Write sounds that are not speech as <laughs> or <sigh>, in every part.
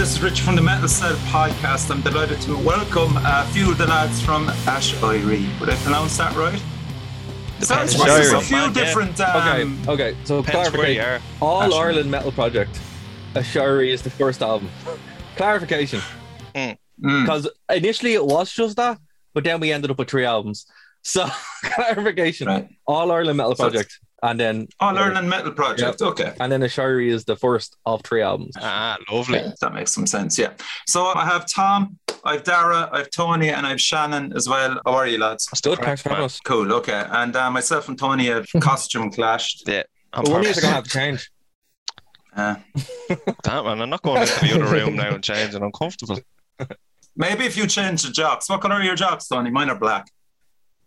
do? This is Rich from the Metal Cell podcast. I'm delighted to welcome a few of the lads from Aiséirí. Would I pronounce that right? Sounds Depends right. There's a where few you're- different. Okay, Um, okay. So Depends clarification. All Actually. Ireland Metal Project, Aiséirí is the first album. Clarification: mm, because initially it was just that, but then we ended up with three albums. So <laughs> clarification: right. All Ireland Metal So it's- Project, and then All Ireland Metal Project. Okay. and then Aiséirí is the first of three albums. Ah, lovely. That makes some sense, yeah. So I have Tom, I have Darragh, I have Tony, and I have Shannon as well. How are you, lads? That's the Good, thanks for having us. Cool, okay. And uh, myself and Tony have <laughs> costume clashed. Yeah. On But one of purpose. these gonna have to change. Uh, <laughs> Damn, man, I'm not going into the other room now and changing. I'm comfortable. maybe if you change the jocks. What colour are your jocks, Tony? Mine are black.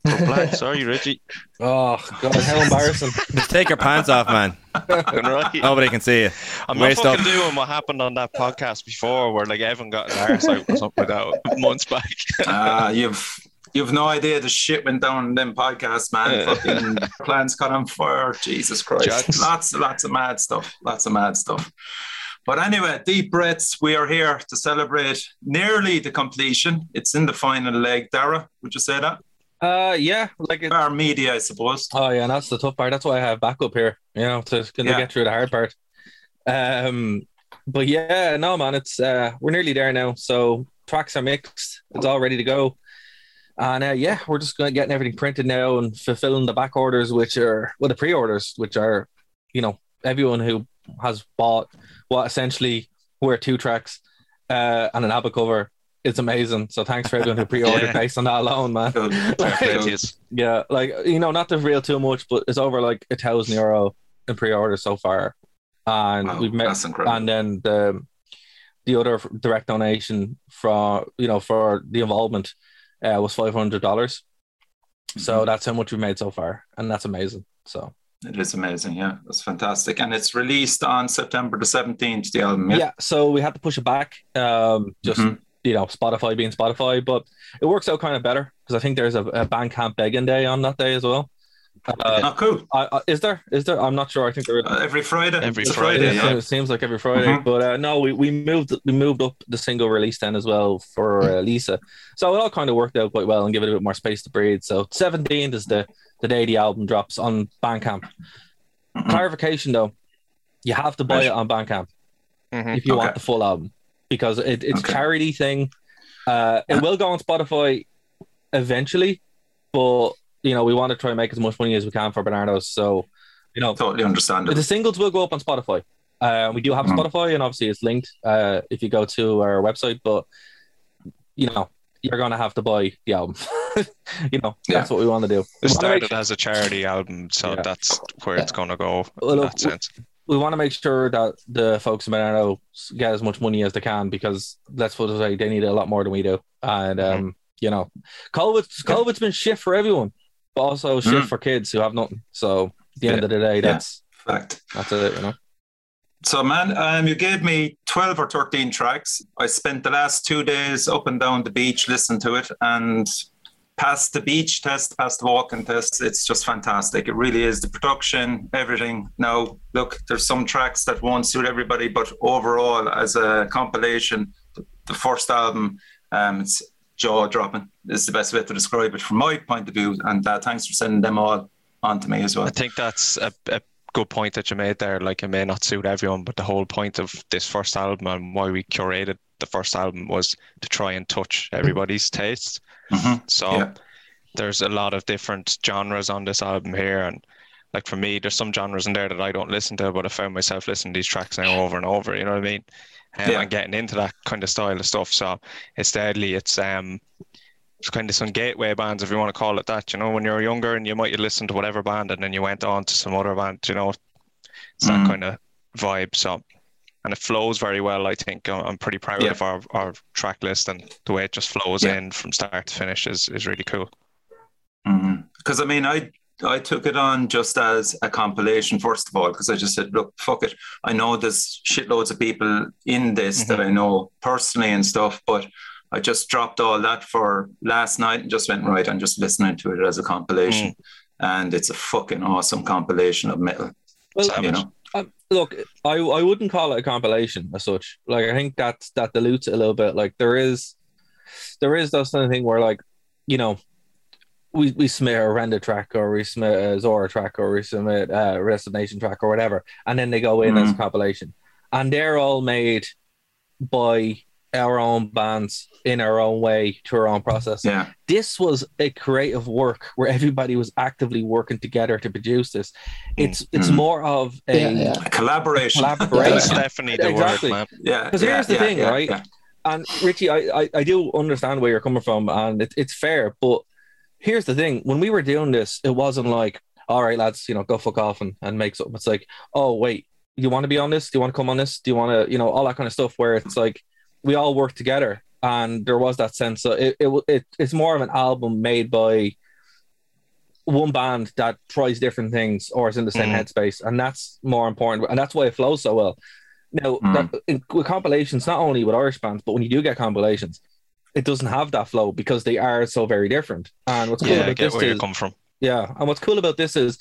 Oh, black. Sorry, Reggie. Oh god, how embarrassing! <laughs> Just take your pants off, man. <laughs> Right. Nobody can see you. I'm Waste not fucking up. doing what happened on that podcast before where like Evan got his arse out or something like that <laughs> months back. Uh, you've you've no idea the shit went down in them podcasts, man. Fucking plans caught on fire. Jesus Christ. Jocks. Lots lots of mad stuff. Lots of mad stuff. But anyway, deep breaths. We are here to celebrate nearly the completion. It's in the final leg. Darragh, would you say that? Uh, yeah, like it, Our media, I suppose. Oh yeah, and that's the tough part. That's why I have backup here, you know, to kind Yeah. of get through the hard part. Um, but yeah, no man, it's uh, we're nearly there now. So tracks are mixed. It's all ready to go. And uh, yeah, we're just going getting everything printed now and fulfilling the back orders, which are well, the pre-orders, which are, you know, everyone who has bought what essentially were two tracks uh, and an album cover. It's amazing. So thanks for everyone who pre-ordered Yeah. based on that alone, man. <laughs> Like, yeah, like you know, not to reveal too much, but it's over like a thousand euro in pre-order so far, and Wow, we've met, that's incredible. and then the the other direct donation for you know for the involvement uh, was five hundred dollars. So Mhm. that's how much we made so far, and that's amazing. So It is amazing, yeah. That's fantastic. And it's released on September the 17th, the album. yeah, Yeah. so we had to push it back, um, just Mhm. You know, Spotify being Spotify, but it works out kind of better because I think there's a, a Bandcamp begging day on that day as well. Uh, oh, cool. I, I, is there? Is there? I'm not sure. I think there is. Uh, every Friday. Every It's a Friday, yeah. It seems like every Friday, Mhm. but uh, no, we, we moved we moved up the single release then as well for uh, Lisa, so it all kind of worked out quite well and give it a bit more space to breathe. So 17th is the the day the album drops on Bandcamp. Mhm. Clarification though, you have to buy it on Bandcamp Mhm. if you want the full album because it, it's Okay. a charity thing. Uh, it will go on Spotify eventually, but you know we want to try and make as much money as we can for Barnardo's. So you know Totally understandable. the singles will go up on Spotify. Uh, we do have Mhm. Spotify, and obviously it's linked uh, if you go to our website. But you know, you're gonna have to buy the album. <laughs> you know, that's what we want to do. It want to make, started as a charity album, so Yeah. that's where it's going to go Well, in look, that sense. We want to make sure that the folks in Barnardo get as much money as they can because let's put it away, they need a lot more than we do. And um, you know, COVID's COVID's been shit for everyone, but also shit Mhm. for kids who have nothing. So at the end of the day, that's Fact. that's it. You know. So, man, um, you gave me 12 or 13 tracks. I spent the last two days up and down the beach listening to it and past the beach test, past the walking test. It's just fantastic. It really is. The production, everything. Now, look, there's some tracks that won't suit everybody, but overall, as a compilation, the, first album, um, it's jaw dropping, is the best way to describe it from my point of view. And uh, thanks for sending them all on to me as well. I think that's a, a good point that you made there. Like, it may not suit everyone, but the whole point of this first album and why we curated the first album was to try and touch everybody's tastes. Mhm. So Yeah. there's a lot of different genres on this album here, and like for me, there's some genres in there that I don't listen to, but I found myself listening to these tracks now over and over. You know what I mean? Um, Yeah. And getting into that kind of style of stuff. So it's deadly. It's um, it's kind of some gateway bands, if you want to call it that. You know, when you're younger and you might listen to whatever band, and then you went on to some other band. You know, it's that Mhm. kind of vibe. So. And it flows very well, I think. I'm I'm pretty proud Yeah. of our, our track list and the way it just flows Yeah. in from start to finish is, is really cool. Mm-hmm. Because I mean, I I took it on just as a compilation first of all, because I just said, look, fuck it. I know there's shitloads of people in this that mm-hmm. I know personally and stuff, but I just dropped all that for last night and just went right. I'm just listening to it as a compilation, mm. and it's a fucking awesome compilation of metal. Well, You know, Um, look, I I wouldn't call it a compilation as such. Like I think that that dilutes it a little bit. Like there is there is that kind of thing where like you know we we submit a render track or we submit a Zhora track or we submit a Restive Nation track or whatever, and then they go in as a compilation, and they're all made by our own bands in our own way to our own process. Yeah. This was a creative work where everybody was actively working together to produce this. It's it's Mm. more of a Yeah, yeah. A collaboration. Collaboration. That's definitely the Exactly. word, man. Yeah. Because yeah, here's the yeah, thing, yeah, right? yeah. And Richie, I, I, I do understand where you're coming from, and it, it's fair. But here's the thing: when we were doing this, it wasn't like, "All right, lads, you know, go fuck off and, and make something." It's like, "Oh, wait, you want to be on this? Do you want to come on this? Do you want to, you know, all that kind of stuff?" Where it's like we all work together, and there was that sense. So it, it, it it's more of an album made by one band that tries different things or is in the same Mhm. headspace, and that's more important, and that's why it flows so well. Now, Mm. that, in, with compilations, not only with Irish bands, but when you do get compilations, it doesn't have that flow because they are so very different. And what's cool Yeah, about this is, come from. yeah, and what's cool about this is,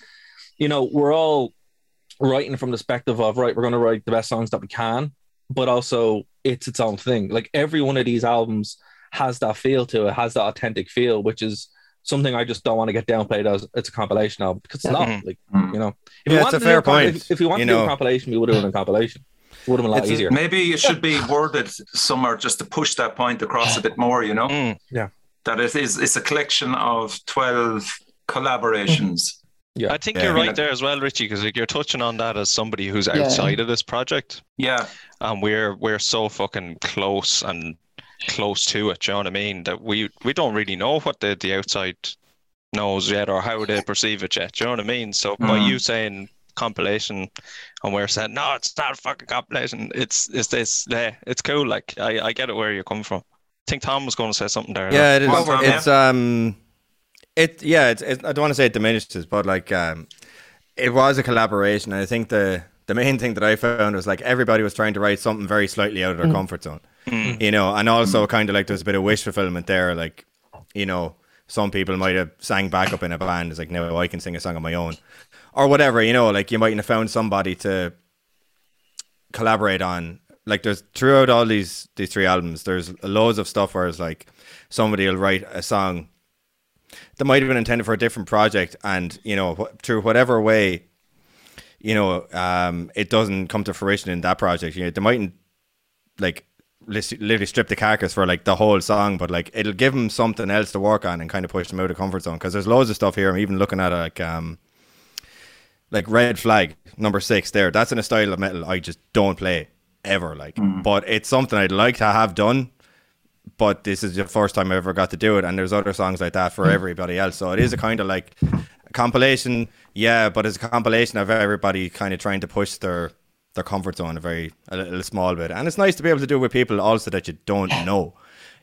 you know, we're all writing from the perspective of right, we're going to write the best songs that we can, but also it's its own thing. Like every one of these albums has that feel to it, has that authentic feel, which is something I just don't want to get downplayed as it's a compilation album because it's Yeah. not. Like Mm. you know, Yeah, it's wanted a to do fair com- point, If, if we wanted you to do a compilation, we would have done a compilation. It would have been a lot It's a- easier. Maybe it should be worded somewhere just to push that point across a bit more, you know? Mm. That it is it's a collection of 12 collaborations. Yeah. I think Yeah. you're right there as well, Richie, because like, you're touching on that as somebody who's Yeah. outside of this project, Yeah. and we're we're so fucking close and close to it. You know what I mean? That we we don't really know what the the outside knows yet or how they perceive it yet. You know what I mean? So by Mhm. you saying compilation, and we're saying no, it's not a fucking compilation. It's it's this. Yeah, it's cool. Like I I get it where you're coming from. I think Tom was going to say something there. Yeah, it is. Well done, it's um, it yeah. It's, it, I don't want to say it diminishes, but like um, it was a collaboration. And I think the the main thing that I found was like everybody was trying to write something very slightly out of their comfort zone, Mm. you know, and also kind of like there's a bit of wish fulfillment there. Like, you know, some people might have sang backup in a band. It's like no, I can sing a song on my own, or whatever. You know, like you might have found somebody to collaborate on. Like there's throughout all these these three albums, there's loads of stuff where it's like somebody will write a song that might have been intended for a different project, and you know through whatever way, you know, um, it doesn't come to fruition in that project. You know, they mightn't like literally strip the carcass for like the whole song, but like it'll give them something else to work on and kind of push them out of comfort zone. Because there's loads of stuff here. I'm even looking at like um like Red Flag number six. There, that's in a style of metal I just don't play ever. Like, but it's something I'd like to have done. But this is the first time I ever got to do it, and there's other songs like that for everybody else. So it is a kind of like a compilation, yeah, but it's a compilation of everybody kind of trying to push their their comfort zone a very a little small bit, and it's nice to be able to do it with people also that you don't know,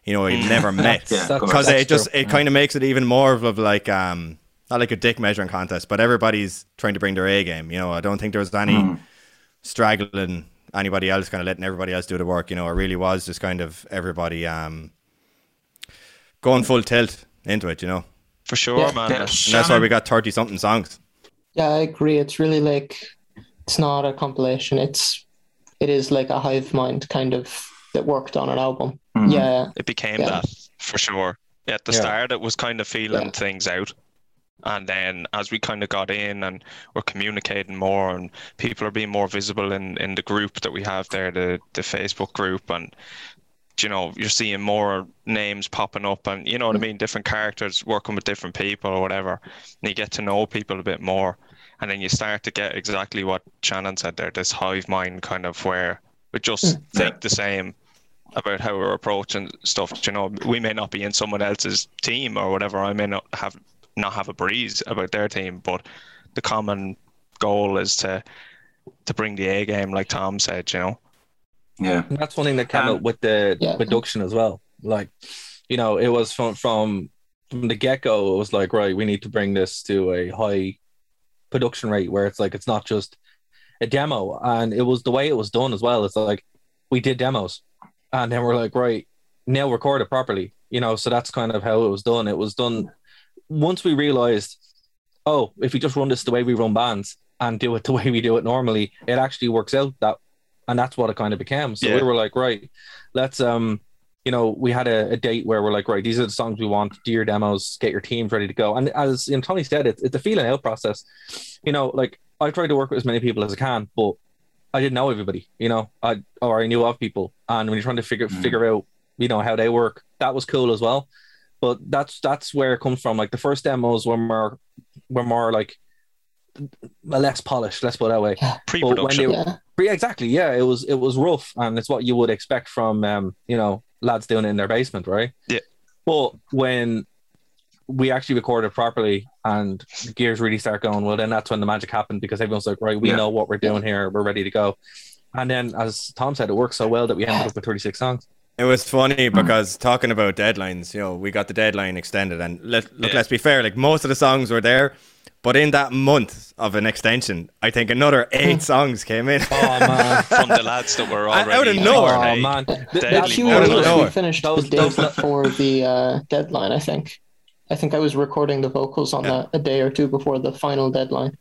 you know, you've never <laughs> met, Yeah, of because That's it just true. it kind of makes it even more of like um not like a dick measuring contest, but everybody's trying to bring their A game. You know, I don't think there was any straggling anybody else, kind of letting everybody else do the work. You know, it really was just kind of everybody um going full tilt into it. You know, For sure, Yeah. man. Yeah, and that's why we got thirty something songs. Yeah, I agree. It's really like it's not a compilation. It's it is like a hive mind kind of that worked on an album. Mhm. Yeah, It became Yeah. that for sure. At the Yeah. start, it was kind of feeling Yeah. things out. And then as we kind of got in and we're communicating more and people are being more visible in, in the group that we have there, the, the Facebook group and you know, you're seeing more names popping up and you know what I mm-hmm. mean, different characters working with different people or whatever. And you get to know people a bit more. And then you start to get exactly what Shannon said there, this hive mind kind of where we just mm. think the same about how we're approaching stuff. You know, we may not be in someone else's team or whatever. I may not have not have a breeze about their team, but the common goal is to to bring the A game, like Tom said. You know, Yeah. And that's one thing that came Um, out with the Yeah. production as well. Like, you know, it was from from from the get go. It was like, right, we need to bring this to a high production rate where it's like it's not just a demo, and it was the way it was done as well. It's like we did demos, and then we're like, right, now record it properly. You know, so that's kind of how it was done. It was done once we realized, oh, if we just run this the way we run bands, and do it <laughs> the way we do it normally, it actually works out that, and that's what it kind of became. So Yeah. we were like, right, let's um, you know, we had a, a date where we're like, right, these are the songs we want. Do your demos, get your teams ready to go. And as you know, Tony said, it's it's a feeling out process. You know, like I tried to work with as many people as I can, but I didn't know everybody. You know, I or I knew of people, and when you're trying to figure Mm. figure out, you know, how they work, that was cool as well. But that's that's where it comes from. Like the first demos were more were more like less polished. Let's put it that way. Pre-production. they- Yeah. But yeah, exactly. Yeah, it was it was rough, and it's what you would expect from um, you know lads doing it in their basement, right? Yeah. But when we actually recorded properly and the gears really start going, well, then that's when the magic happened because everyone's like, right, we Yeah. know what we're doing here, we're ready to go. And then, as Tom said, it worked so well that we ended up with 36 songs. It was funny because talking about deadlines, you know, we got the deadline extended, and let look, Yeah. let's be fair, like most of the songs were there, but in that month of an extension, I think another <laughs> eight songs came in. Oh man, <laughs> From the lads that were already Out of nowhere. oh like, man, Th- Deadly that- A few Out of of nowhere. we finished Those- the day before the uh, deadline. I think. I think I was recording the vocals on that a day or two before the final deadline.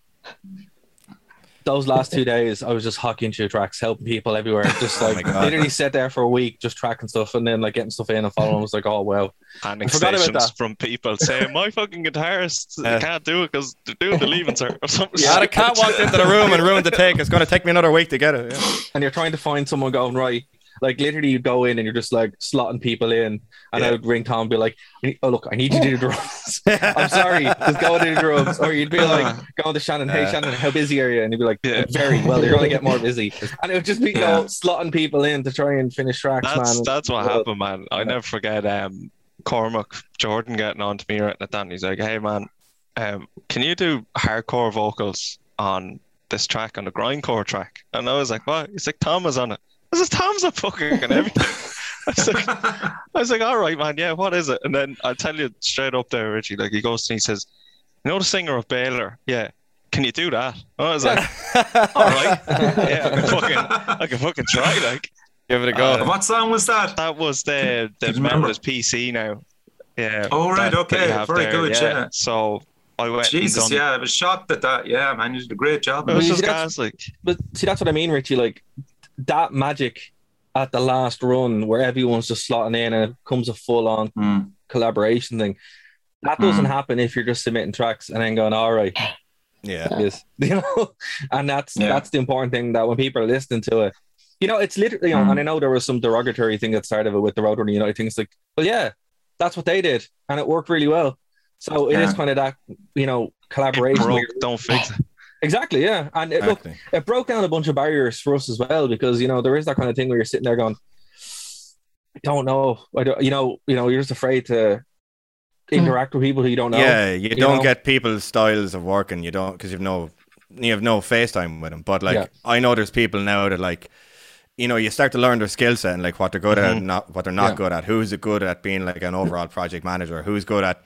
Those last two days, I was just hocking through tracks, helping people everywhere. <laughs> Just Oh like my God. literally sat there for a week, just tracking stuff, and then like getting stuff in and following. I was like, oh wow. panic I forgot about stations that. from people saying my fucking guitarist Uh. can't do it because they're doing the leaving cert or something. Yeah, the cat walked into the room and ruined the take. It's going to take me another week to get it. yeah. and you're trying to find someone going right. Like literally, you go in and you're just like slotting people in, and I would ring Tom and be like, "Oh look, I need you to do the drums. <laughs> I'm sorry, just go and do the drums." Or you'd be like, "Going to Shannon, hey. Shannon, how busy are you?" And he'd be like, Yeah. "Very well. You're going to get more busy." <laughs> And it would just be Yeah. go slotting people in to try and finish tracks, That's man. that's what Well, happened, man. I never forget um Cormac Jordan getting on to me right at that. And he's like, "Hey, man, um, can you do hardcore vocals on this track on the grindcore track?" And I was like, "What?" He's like, "Tom is on it." I said, "Tom's a fucking and <laughs> everything." I was like, I was like, "All right, man. Yeah, what is it?" And then I'll tell you straight up there, Richie. Like he goes and he says, "You know the singer of Baylor? Yeah." Can you do that? I was like, <laughs> all right, yeah, I can fucking, I can fucking try. Like, Give it a go. Uh, what song was that? that was the the Did you members PC now. Yeah. Oh, right, that- that okay, you have very good, yeah. So I went. Jesus, done, yeah, I was shocked at that. Yeah, man, you did a great job. It was Well, just see, that's- gas, like But see, that's what I mean, Richie. Like that magic at the last run where everyone's just slotting in and it becomes a full on Mm. collaboration thing. That doesn't Mm. happen if you're just submitting tracks and then going, all right, Yeah. <laughs> yes, <laughs> you know, and that's Yeah. that's the important thing that when people are listening to it, you know, it's literally, Mm. and I know there was some derogatory thing that started it with the Roadrunner United things like, well, yeah, that's what they did, and it worked really well. So it is Yeah. kind of that, you know, collaboration. where broke, don't fix it. Exactly, yeah, and it, look, it broke down a bunch of barriers for us as well because you know there is that kind of thing where you're sitting there going, I don't know, I don't, you know, you know, you're just afraid to interact with people who you don't know. Yeah, you, don't know? get people's styles of working. You don't because you've no you have no FaceTime with them. But like Yeah. I know there's people now that like you know you start to learn their skill set and like what they're good at Mhm. and not what they're not Yeah. good at. Who's good at being like an overall project manager? Who's good at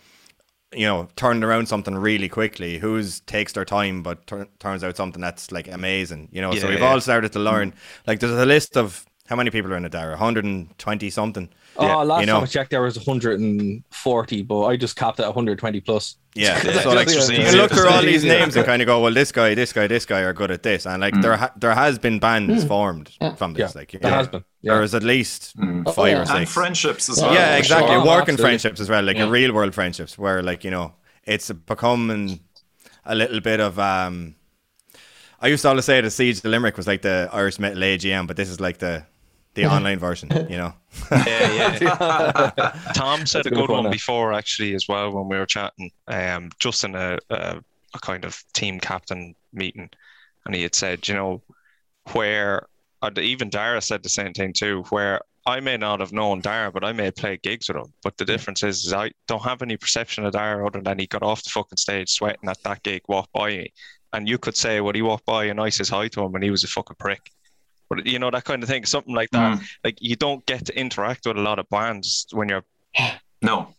you know turning around something really quickly? Who's takes their time but tur- turns out something that's like amazing? You know, so we've yeah. all started to learn. Like there's a list of how many people are in it there? 120 something. Oh, Yeah, last you know. time I checked, there was 140, but I just capped at 120 plus. Yeah, <laughs> Yeah, so like just you look to through all these names and kind of go, well, this guy, this guy, this guy are good at this, and like there ha- there has been bands formed Yeah. from Yeah, this, like there has been. there Yeah. is at least Mm. Oh, five yeah. or And six. And friendships as well. yeah, exactly. sure. Oh, Working friendships as well, like Yeah. real world friendships, where like you know it's becoming a little bit of um. I used to always say the Siege of Limerick was like the Irish Metal AGM, but this is like the the mm-hmm. online version, you know. <laughs> Yeah, yeah. <laughs> Tom said That's a a good good point, one yeah. before actually as well when we were chatting, um, just in a, uh, a uh, a kind of team captain meeting, and he had said, you know, where even Darragh said the same thing too, where I may not have known Darragh, but I may have played gigs with him. But the difference is, is I don't have any perception of Darragh other than he got off the fucking stage sweating at that gig, walked by me, and you could say, well, he walked by and I says hi to him, and he was a fucking prick. But you know that kind of thing, something like that Mm. like you don't get to interact with a lot of bands when you're <gasps> No.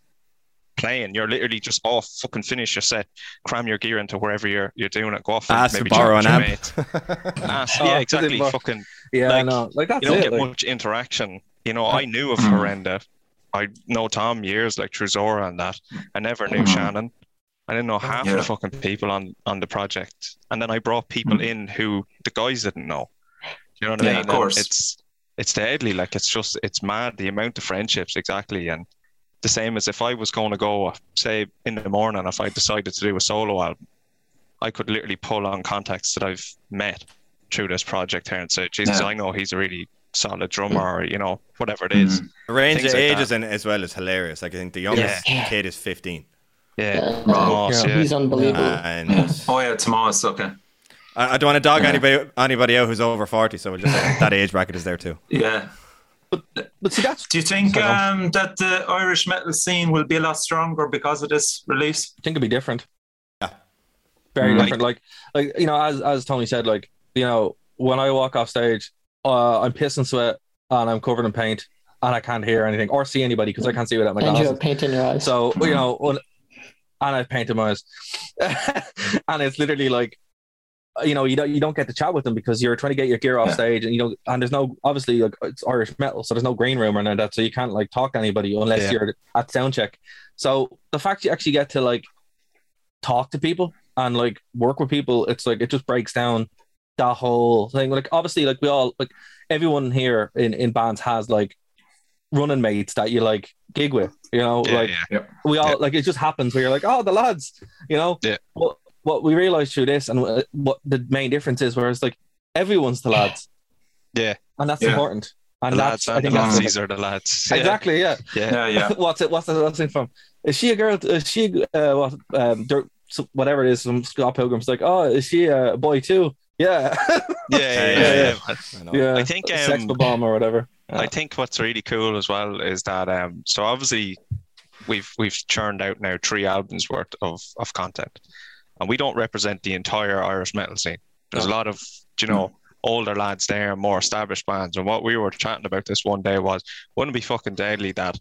playing. You're literally just off, fucking finish your set, cram your gear into wherever you're you're doing it, go off and Ask to maybe borrow chat an with amp. <laughs> Ask- Oh, yeah, exactly. Fucking, Yeah, I Like, know. Like that's you don't it. get like- much interaction. You know, I knew of Mm. Horrenda. I know Tom years like through Zhora and that. I never knew Mm. Shannon. I didn't know half Yeah. the fucking people on on the project, and then I brought people Mm. in who the guys didn't know. You know what I Yeah, mean? of And course. It's it's deadly. Like it's just it's mad the amount of friendships exactly, and the same as if I was going to go uh, say in the morning if I decided to do a solo album, I could literally pull on contacts that I've met through this project here and say, Jesus, Yeah. I know he's a really solid drummer, mm. or you know whatever it is. Mm-hmm. The range Things of like ages in as well is hilarious. Like I think the youngest Yeah. kid is 15, Yeah, Yeah. Ross, yeah. He's unbelievable. Uh, and Oh yeah, Tomas. Okay. I, I don't want to dog Yeah. anybody anybody out who's over 40, so we'll just say that age bracket is there too. <laughs> Yeah. But see, that's Do you think Sorry, go on. um, that the Irish metal scene will be a lot stronger because of this release? I think it'll be different. Yeah. Very Mm. different. Like, like you know, as as Tony said, like you know, when I walk off stage, uh, I'm pissing sweat and I'm covered in paint and I can't hear anything or see anybody because I can't see without my and you glasses. have paint in your eyes. So you know, when, and I've painted my eyes, <laughs> and it's literally like, Uh, you know, you don't you don't get to chat with them because you're trying to get your gear off Yeah. stage, and you know, and there's no obviously like it's Irish metal, so there's no green room or none of that, so you can't like talk to anybody unless Yeah. you're at sound check. So the fact you actually get to like talk to people and like work with people, it's like it just breaks down that whole thing. Like obviously, like we all like everyone here in in bands has like running mates that you like gig with, you know, yeah, like yeah. we all Yeah. like it just happens where you're like, oh, the lads, you know. Yeah. What what we realized through this, and what- what the main difference is, where it's like everyone's the lads. Yeah. And that's Yeah. important. And The that's lads I and the think that's lassies are the lads. Yeah. exactly yeah. Yeah. Yeah, yeah. <laughs> what's it? What's the what's it from? Is she a girl? Is she uh, what? Um, dirt, whatever it is from Scott Pilgrim's like, oh, is she a boy too? Yeah, <laughs> Yeah, yeah, Yeah, yeah, yeah. yeah. I know. yeah. I think, sex um, bomb or whatever. I think what's really cool as well is that um so obviously we've we've churned out now three albums worth of, of content. And we don't represent the entire Irish metal scene. There's a lot of you know mm. older lads there, more established bands. And what we were chatting about this one day was wouldn't it be fucking deadly that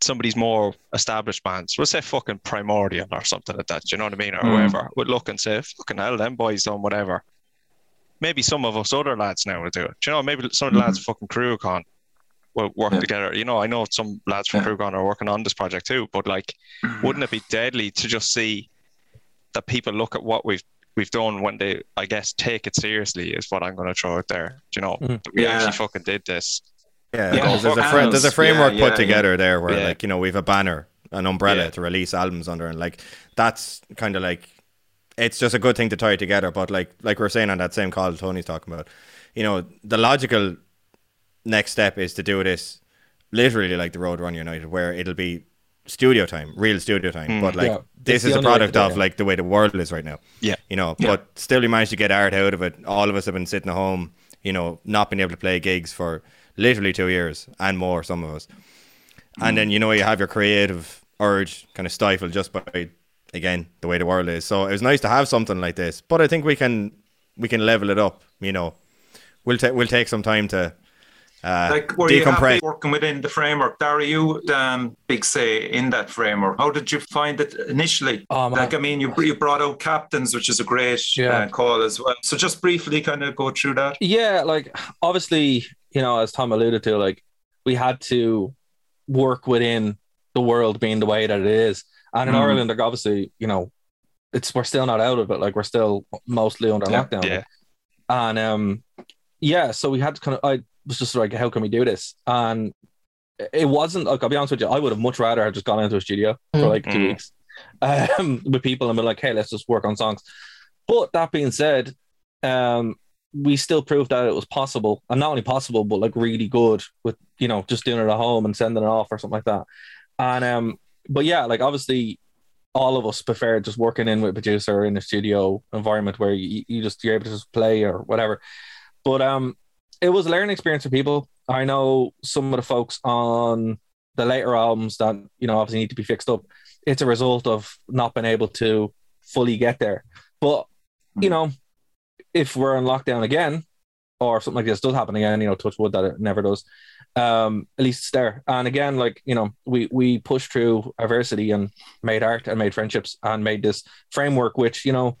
somebody's more established bands, we'll say fucking primordial or something like that, do you know what I mean? Or Mm. whoever would look and say, fucking hell, them boys done whatever. Maybe some of us other lads now will do it. Do you know, maybe some of the lads mm-hmm. fucking Cruachan will work Yeah. together. You know, I know some lads from Yeah. Cruachan are working on this project too, but like, mm-hmm. wouldn't it be deadly to just see that people look at what we've we've done when they, I guess, take it seriously is what I'm going to throw out there. Do you know, Mhm. we Yeah. actually fucking did this. Yeah, Yeah, there's, there's a fuck fra- there's a framework Yeah, put yeah, together there where Yeah. like you know we've a banner, an umbrella Yeah. to release albums under, and like that's kind of like it's just a good thing to tie together. But like like we are saying on that same call Tony's talking about, you know, the logical next step is to do this literally like the Road Run United, where it'll be studio time, real studio time. Mm. But like Yeah. this It's is a only way to product of like the way the world is right now. Yeah. You know, Yeah. but still we managed to get art out of it. All of us have been sitting at home, you know, not being able to play gigs for literally two years and more, some of us. And then, you know, you have your creative urge kind of stifled just by, again, the way the world is. So it was nice to have something like this. But I think we can we can level it up, you know. We'll, take we'll take some time to uh, Like, were you decompress. happy working within the framework? Darry, you um, big say in that framework. How did you find it initially? Oh, like, I mean, you you brought out captains, which is a great Yeah. uh, call as well. So just briefly, kind of go through that. Yeah, like obviously, you know, as Tom alluded to, like we had to work within the world being the way that it is. And in Mhm. Ireland, like obviously, you know, it's we're still not out of it. Like we're still mostly under Yeah. lockdown. Yeah. And um yeah, so we had to kind of I was just like, how can we do this? And it wasn't like I'll be honest with you, I would have much rather have just gone into a studio for Mm. like two Mm. weeks um <laughs> with people and be like, hey, let's just work on songs. But that being said, um we still proved that it was possible and not only possible but like really good with you know just doing it at home and sending it off or something like that and um but yeah like obviously all of us prefer just working in with a producer in a studio environment where you, you just you're able to just play or whatever but um it was a learning experience for people i know some of the folks on the later albums that you know obviously need to be fixed up it's a result of not being able to fully get there but you know if we're in lockdown again, or something like this does happen again, you know, touch wood that it never does. Um, at least it's there. And again, like you know, we we pushed through adversity and made art and made friendships and made this framework, which you know,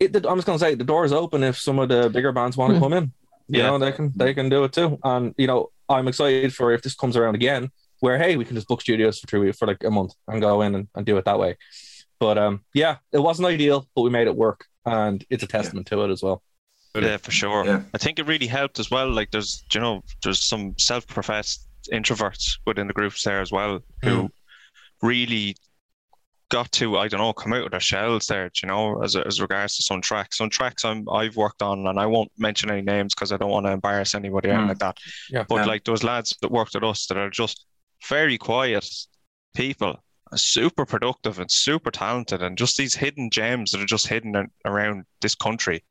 it. I'm just gonna say the door is open if some of the bigger bands want to Hmm. come in. You Yeah. know, they can they can do it too. And you know, I'm excited for if this comes around again, where hey, we can just book studios for three weeks for like a month and go in and, and do it that way. But um, yeah, it wasn't ideal, but we made it work, and it's a testament to it as well. Yeah, for sure. Yeah. I think it really helped as well. Like there's, you know, there's some self-professed introverts within the groups there as well who really got to, I don't know, come out of their shells there. You know, as as regards to some tracks, some tracks I'm I've worked on, and I won't mention any names because I don't want to embarrass anybody or anything Mm. like that. Yeah. But Yeah. like those lads that worked at us that are just very quiet people, super productive and super talented, and just these hidden gems that are just hidden around this country.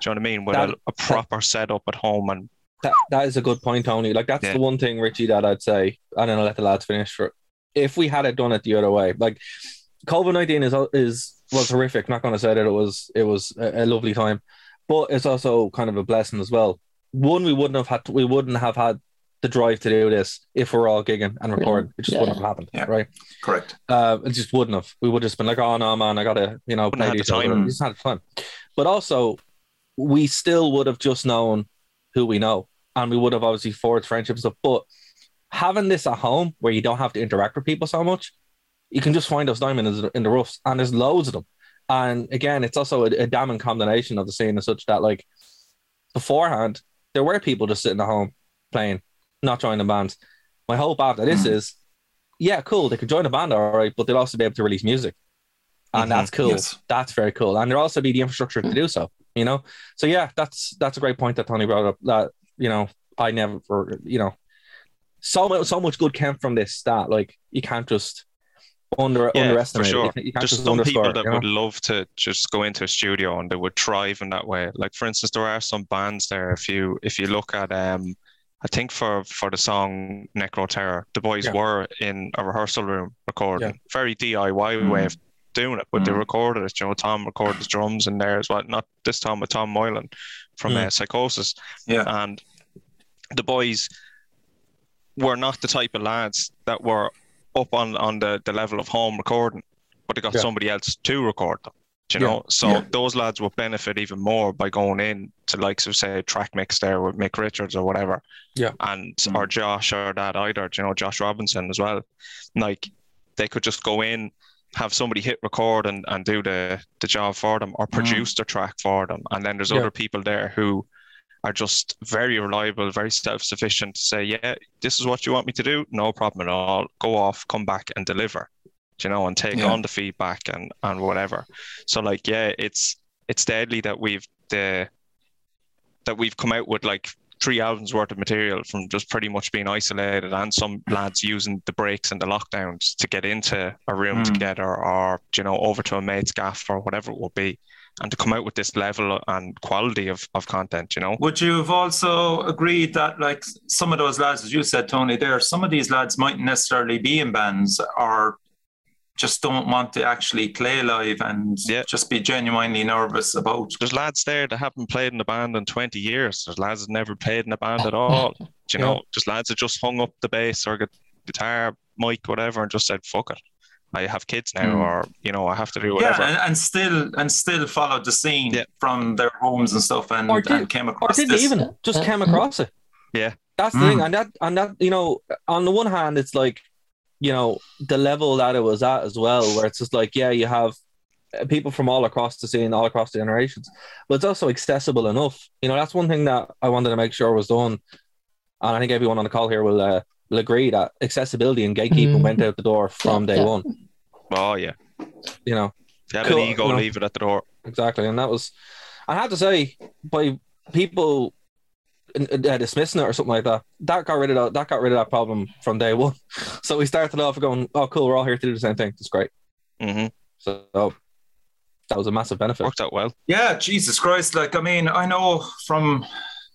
Do you know what I mean? With That- a, a proper setup at home and That that is a good point, Tony. Like that's Yeah. the one thing, Richie, that I'd say, and then I'll let the lads finish for. If we had it done it the other way, like COVID nineteen is is was horrific. Not going to say that it was it was a, a lovely time, but it's also kind of a blessing as well. One, we wouldn't have had we wouldn't have had the drive to do this if we're all gigging and recording. It just Yeah. wouldn't have happened, Yeah. right? Correct. Uh, it just wouldn't have. We would have just been like, oh no, man, I gotta, you know, Wouldn't play have these the other- time. We just had time. But also, we still would have just known who we know, and we would have obviously forged friendships. and. But having this at home, where you don't have to interact with people so much, you can just find those diamonds in the roughs, and there's loads of them. And again, it's also a, a damning combination of the scene as such that, like, beforehand, there were people just sitting at home playing, not joining the bands. My hope after this Mm. is, yeah, cool, they could join a band, all right, but they'll also be able to release music. And Mhm. that's cool. Yes. That's very cool. And there'll also be the infrastructure to do so, you know? So yeah, that's that's a great point that Tony brought up. That, you know, I never you know, so much so much good came from this that, Like you can't just under Yeah, underestimate for sure. You, you there's just some people that you know? would love to just go into a studio and they would thrive in that way. Like for instance, there are some bands there. If you if you look at um, I think for for the song Necro Terror, the boys Yeah. were in a rehearsal room recording. Yeah. Very DIY Mm. way of doing it, but they Mm. recorded it. You know, Tom recorded his drums in there as well. Not this time with Tom Moylan from Mm. uh, Psychosis, Yeah. and the boys were not the type of lads that were up on on the, the level of home recording, but they got Yeah. somebody else to record them. do You Yeah. know, so Yeah. those lads would benefit even more by going in to likes of say track mix there with Mick Richards or whatever. Yeah. And Mm. or Josh or that either, do you know, Josh Robinson as well. Like they could just go in, have somebody hit record and, and do the, the job for them or produce the track for them. And then there's Yeah. other people there who are just very reliable, very self-sufficient to say, yeah, this is what you want me to do, no problem at all. Go off, come back and deliver, you know, and take Yeah. on the feedback and and whatever. So like, yeah, it's it's deadly that we've the that we've come out with like three albums worth of material from just pretty much being isolated and some lads using the breaks and the lockdowns to get into a room Mm. together or you know over to a mate's gaff or whatever it will be and to come out with this level and quality of, of content you know Would you have also agreed that, like some of those lads, as you said, Tony, there, some of these lads mightn't necessarily be in bands or just don't want to actually play live and Yeah. just be genuinely nervous about. there's lads there that haven't played in a band in 20 years there's lads that never played in a band at all Do <laughs> you know just lads that just hung up the bass or guitar mic whatever and just said fuck it I have kids now Mm. or you know I have to do whatever Yeah, and, and still and still followed the scene Yeah. from their homes and stuff, and, Or did- and came or across didn't this. even just Yeah. came across it. Yeah. that's the Mm. thing, and that and that you know, on the one hand, it's like you know the level that it was at as well, where it's just like yeah, you have uh, people from all across the scene, all across the generations, but it's also accessible enough. You know, that's one thing that I wanted to make sure was done, and I think everyone on the call here will uh, will agree that accessibility and gatekeeping Mm. went out the door from Yeah, day yeah. one. oh yeah You know, if you had Cool, an ego no. leave it at the door exactly, and that was I had to say by people uh, dismissing it or something like that. That got rid of that. That got rid of that problem from day one. <laughs> So we started off going, "Oh, cool, we're all here to do the same thing. It's great." hmm So that was a massive benefit. worked out well Yeah, Jesus Christ! Like, I mean, I know from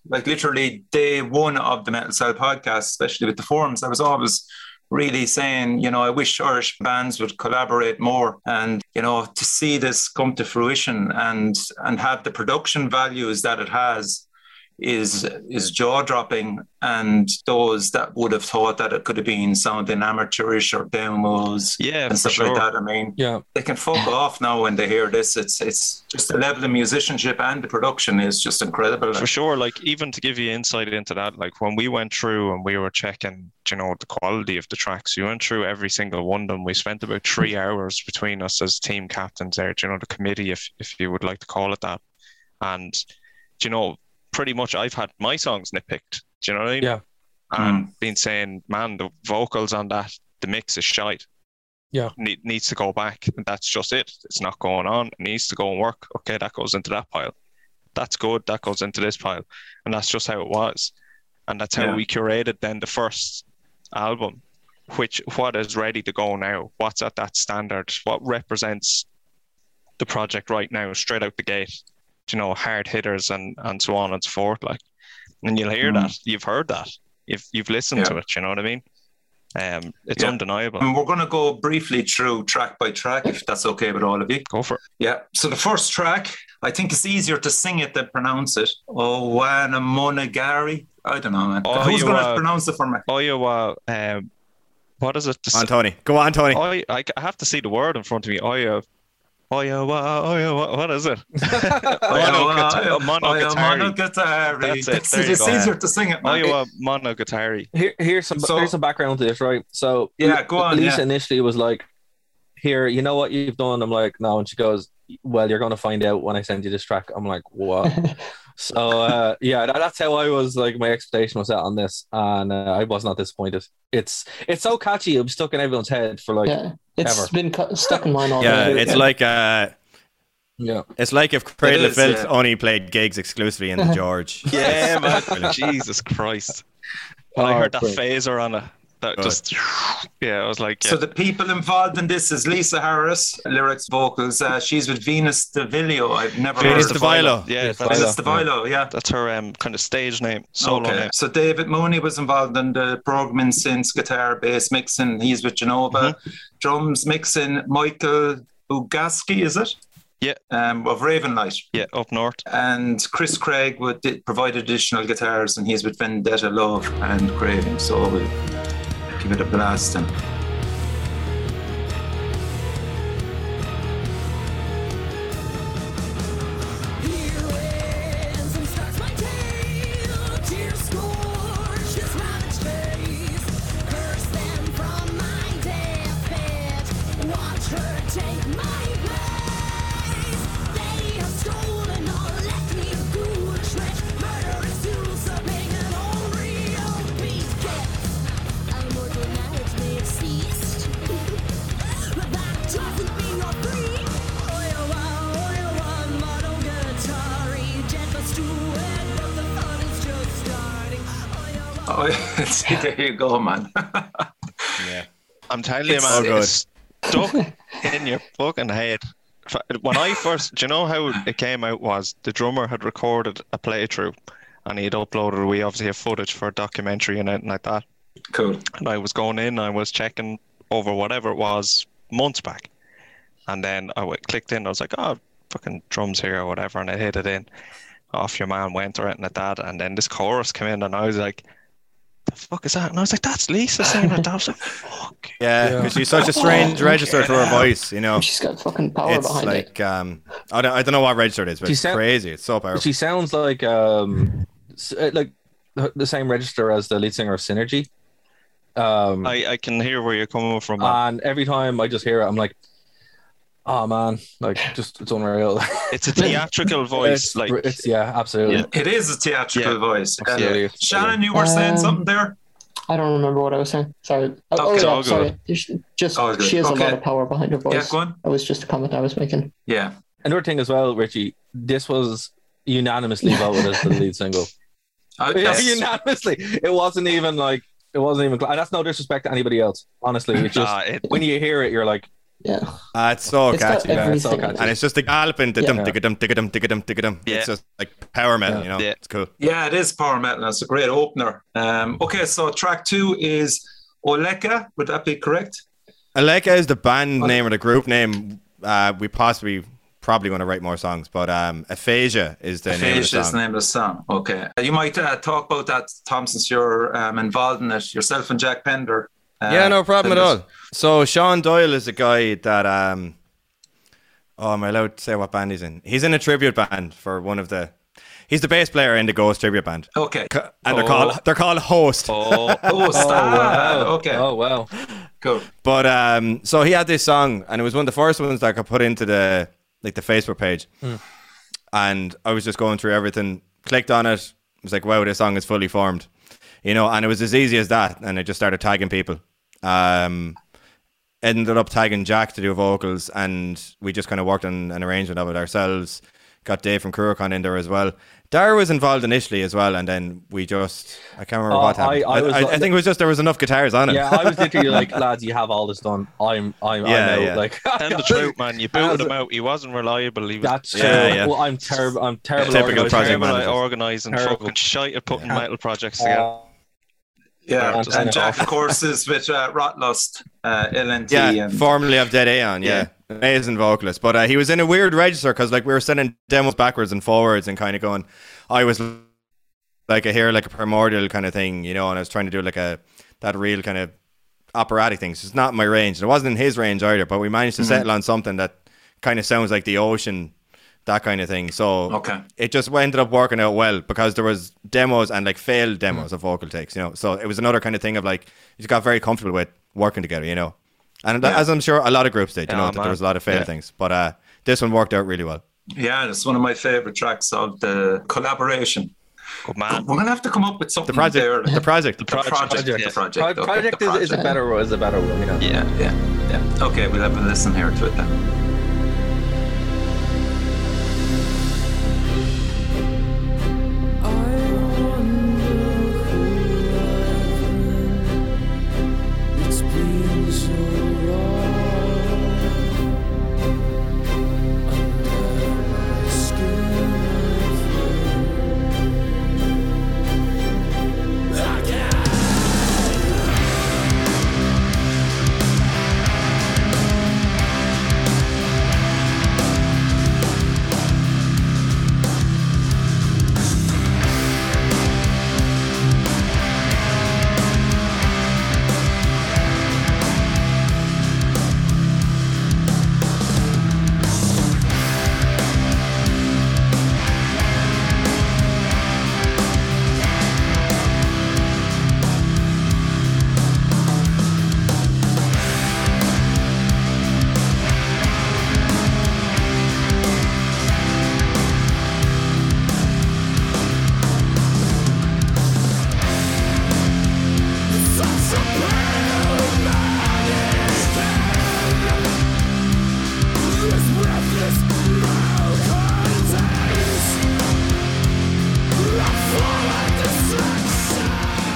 like literally day one of the Metal Cell podcast, especially with the forums, I was always really saying, you know, I wish Irish bands would collaborate more, and you know, to see this come to fruition and and have the production values that it has. Is is jaw dropping, and those that would have thought that it could have been something amateurish or demos Yeah, and stuff sure. like that. I mean, Yeah. they can fuck <laughs> off now when they hear this. It's it's just the level of musicianship and the production is just incredible. For sure, like even to give you insight into that, like when we went through and we were checking, you know, the quality of the tracks, we went through every single one of them. We spent about three mm-hmm. hours between us as team captains there, you know, the committee, if if you would like to call it that. And do you know, pretty much I've had my songs nitpicked. Do you know what I mean? Yeah. And hmm. been saying, man, the vocals on that, the mix is shite. Yeah. Need, needs to go back. And that's just it. It's not going on. It needs to go and work. Okay, that goes into that pile. That's good. That goes into this pile. And that's just how it was. And that's how Yeah. we curated then the first album, which what is ready to go now? What's at that standard? What represents the project right now, straight out the gate? You know, hard hitters and and so on and so forth. Like, and you'll hear Mm. that. You've heard that. You've you've listened to it. You know what I mean? Um, it's Yeah. undeniable. And we're going to go briefly through track by track, if that's okay with all of you. Go for it. Yeah. So the first track, I think it's easier to sing it than pronounce it. Oh, Wana Monagari. I don't know, man. Oh, Who's going to uh, pronounce it for me? Oh, yeah. Well, um, what is it? The Go on, Tony. Go on, Tony. I, I I have to see the word in front of me. Oh yeah, oh yeah, wha- oh yeah, what, what is it? Oh, Monogatari. Monogatari. That's it. It's, There you it's go. easier to sing it, Oh man. yeah, Monogatari. Here, here's some So- here's some background to this, right? So Yeah, go on, Lisa yeah. initially was like, "Here, you know what you've done." I'm like, "No," and she goes, "Well, you're going to find out when I send you this track." I'm like, "What?" <laughs> so uh, yeah, that, that's how I was like. My expectation was set on this, and uh, I was not disappointed. It's it's so catchy. It was stuck in everyone's head for like, yeah. Yeah, it's ever. been cu- stuck in mine all Yeah, day. it's like uh, yeah, it's like if Cradle It of Filth yeah. only played gigs exclusively in the <laughs> George. Yeah, man. <laughs> Jesus Christ. When I Oh, heard that brilliant. phaser on it, that Good. just <laughs> yeah, I was like, yeah. So the people involved in this is Lisa Harris, lyrics, vocals. Uh, she's with Venus DeVillo. I've never Venus heard of DeVilo. yeah, Venus that's, Venus DeVilo, yeah. that's her um kind of stage name, solo Okay. name. So David Mooney was involved in the programming since guitar, bass mixing. He's with Genova. Drums mixing, Michael Ugaski, is it? Yeah. Um, of Ravenlight. Yeah, up north. And Chris Craig would provide additional guitars, and he's with Vendetta Love and Craving. So we'll give it a blast. And <laughs> there you go, man. Yeah. I'm telling you, It's- man, Oh, it's stuck in your fucking head. When I first, do you know how it came out? Was the drummer had recorded a playthrough, and he had uploaded. We obviously have footage for a documentary and anything like that. cool. And I was going in, I was checking over whatever it was months back, and then I w- clicked in. I was like, oh, fucking drums here or whatever, and I hit it in. Off your man went or anything like that, and then this chorus came in, and I was like. The fuck is that? And I was like, "That's Lisa saying it." I was like, "Fuck." <laughs> Yeah, Yeah. because she's such a strange register to her voice, you know. She's got fucking power It's behind it. like um, I don't, I don't know what register it is, but She it's sound- crazy. It's so powerful. she sounds like um, uh, like the the same register as the lead singer of Synergy. Um, I, I can hear where you're coming from. man. and every time I just hear it, I'm like, oh man, like just it's unreal. <laughs> It's a theatrical voice, it's, like it's yeah, absolutely. Yeah. It is a theatrical Yeah. voice. Uh, Absolutely. Shannon, you were saying Um, something there? I don't remember what I was saying. Sorry. Oh, oh, Okay. yeah, All good. sorry. Just All good. she has Okay. a lot of power behind her voice. Yeah, go on. That was just a comment I was making. Yeah. Another thing as well, Richie, this was unanimously voted as the lead <laughs> single. Uh, Yeah, unanimously. It wasn't even like it wasn't even. And that's no disrespect to anybody else. Honestly, it's just uh, it, when you hear it, you're like, Yeah. Ah, it's so It's catchy. yeah, it's so catchy. And it's just dum, dum, dum, dum, digga dum. It's just like power metal, Yeah. you know. Yeah. It's cool. Yeah, it is power metal. and It's a great opener. Um, okay, so track two is Oleka. Would that be correct? Oleka is the band name or the group name uh, we possibly probably going to write more songs. But um, Aphasia is the name of the Aphasia is the name of the song. Okay. You might uh, talk about that, Tom, since you're um, involved in it yourself and Jack Pender. Uh, yeah, no problem at all. So Sean Doyle is a guy that um, oh, am I allowed to say what band he's in? He's in a tribute band for one of the. He's the bass player in the Ghost tribute band, Okay. Co- and they're Oh. called they're called Host. <laughs> Oh, Oh, stop. wow. Okay. Oh wow. Cool. But um, so he had this song, and it was one of the first ones that I could put into the like the Facebook page. And I was just going through everything, clicked on it, was like, "Wow, this song is fully formed," you know. And it was as easy as that, and I just started tagging people. Um, ended up tagging Jack to do vocals, and we just kind of worked on an arrangement of it ourselves. Got Dave from Cruachan in there as well. Dar was involved initially as well, and then we just I can't remember Oh, what happened. I- I I, was I, I think it was just there was enough guitars on it. Yeah, I was literally like, <laughs> lads, you have all this done. I'm, I'm, Yeah, I'm out. yeah. Like, <laughs> tell the truth, man. You booted him out. He wasn't reliable. He was That's true. Yeah, yeah. Well, I'm terrible. I'm terrible. Typical organised. project terrible at organising, Terrible. fucking shite at putting metal projects together. Uh, Yeah. Yeah, And Jack, of course, is with uh, Rotlust, uh, LNT. Yeah, and, formerly of Dead Aeon, yeah. Amazing vocalist. But uh, he was in a weird register because like we were sending demos backwards and forwards and kind of going, I was like a here like a primordial kind of thing, you know, and I was trying to do like a that real kind of operatic thing. So it's not my range. It wasn't in his range either, but we managed to Mm-hmm. settle on something that kind of sounds like the ocean, that kind of thing. So Okay. it just ended up working out well because there was demos and like failed Mm. demos of vocal takes, you know. So it was another kind of thing of like you just got very comfortable with working together, you know. And Yeah. as I'm sure a lot of groups did, you Yeah, know, that there was a lot of failed Yeah. things. But uh, this one worked out really well. Yeah, it's one of my favorite tracks of the collaboration. Good man. We're gonna have to come up with something The project, there. the project, The project, Project, the yeah. project, Pro- okay, project the is, is a better better is a better one. You know. Yeah, yeah, yeah. Okay, we'll have a listen here to it then.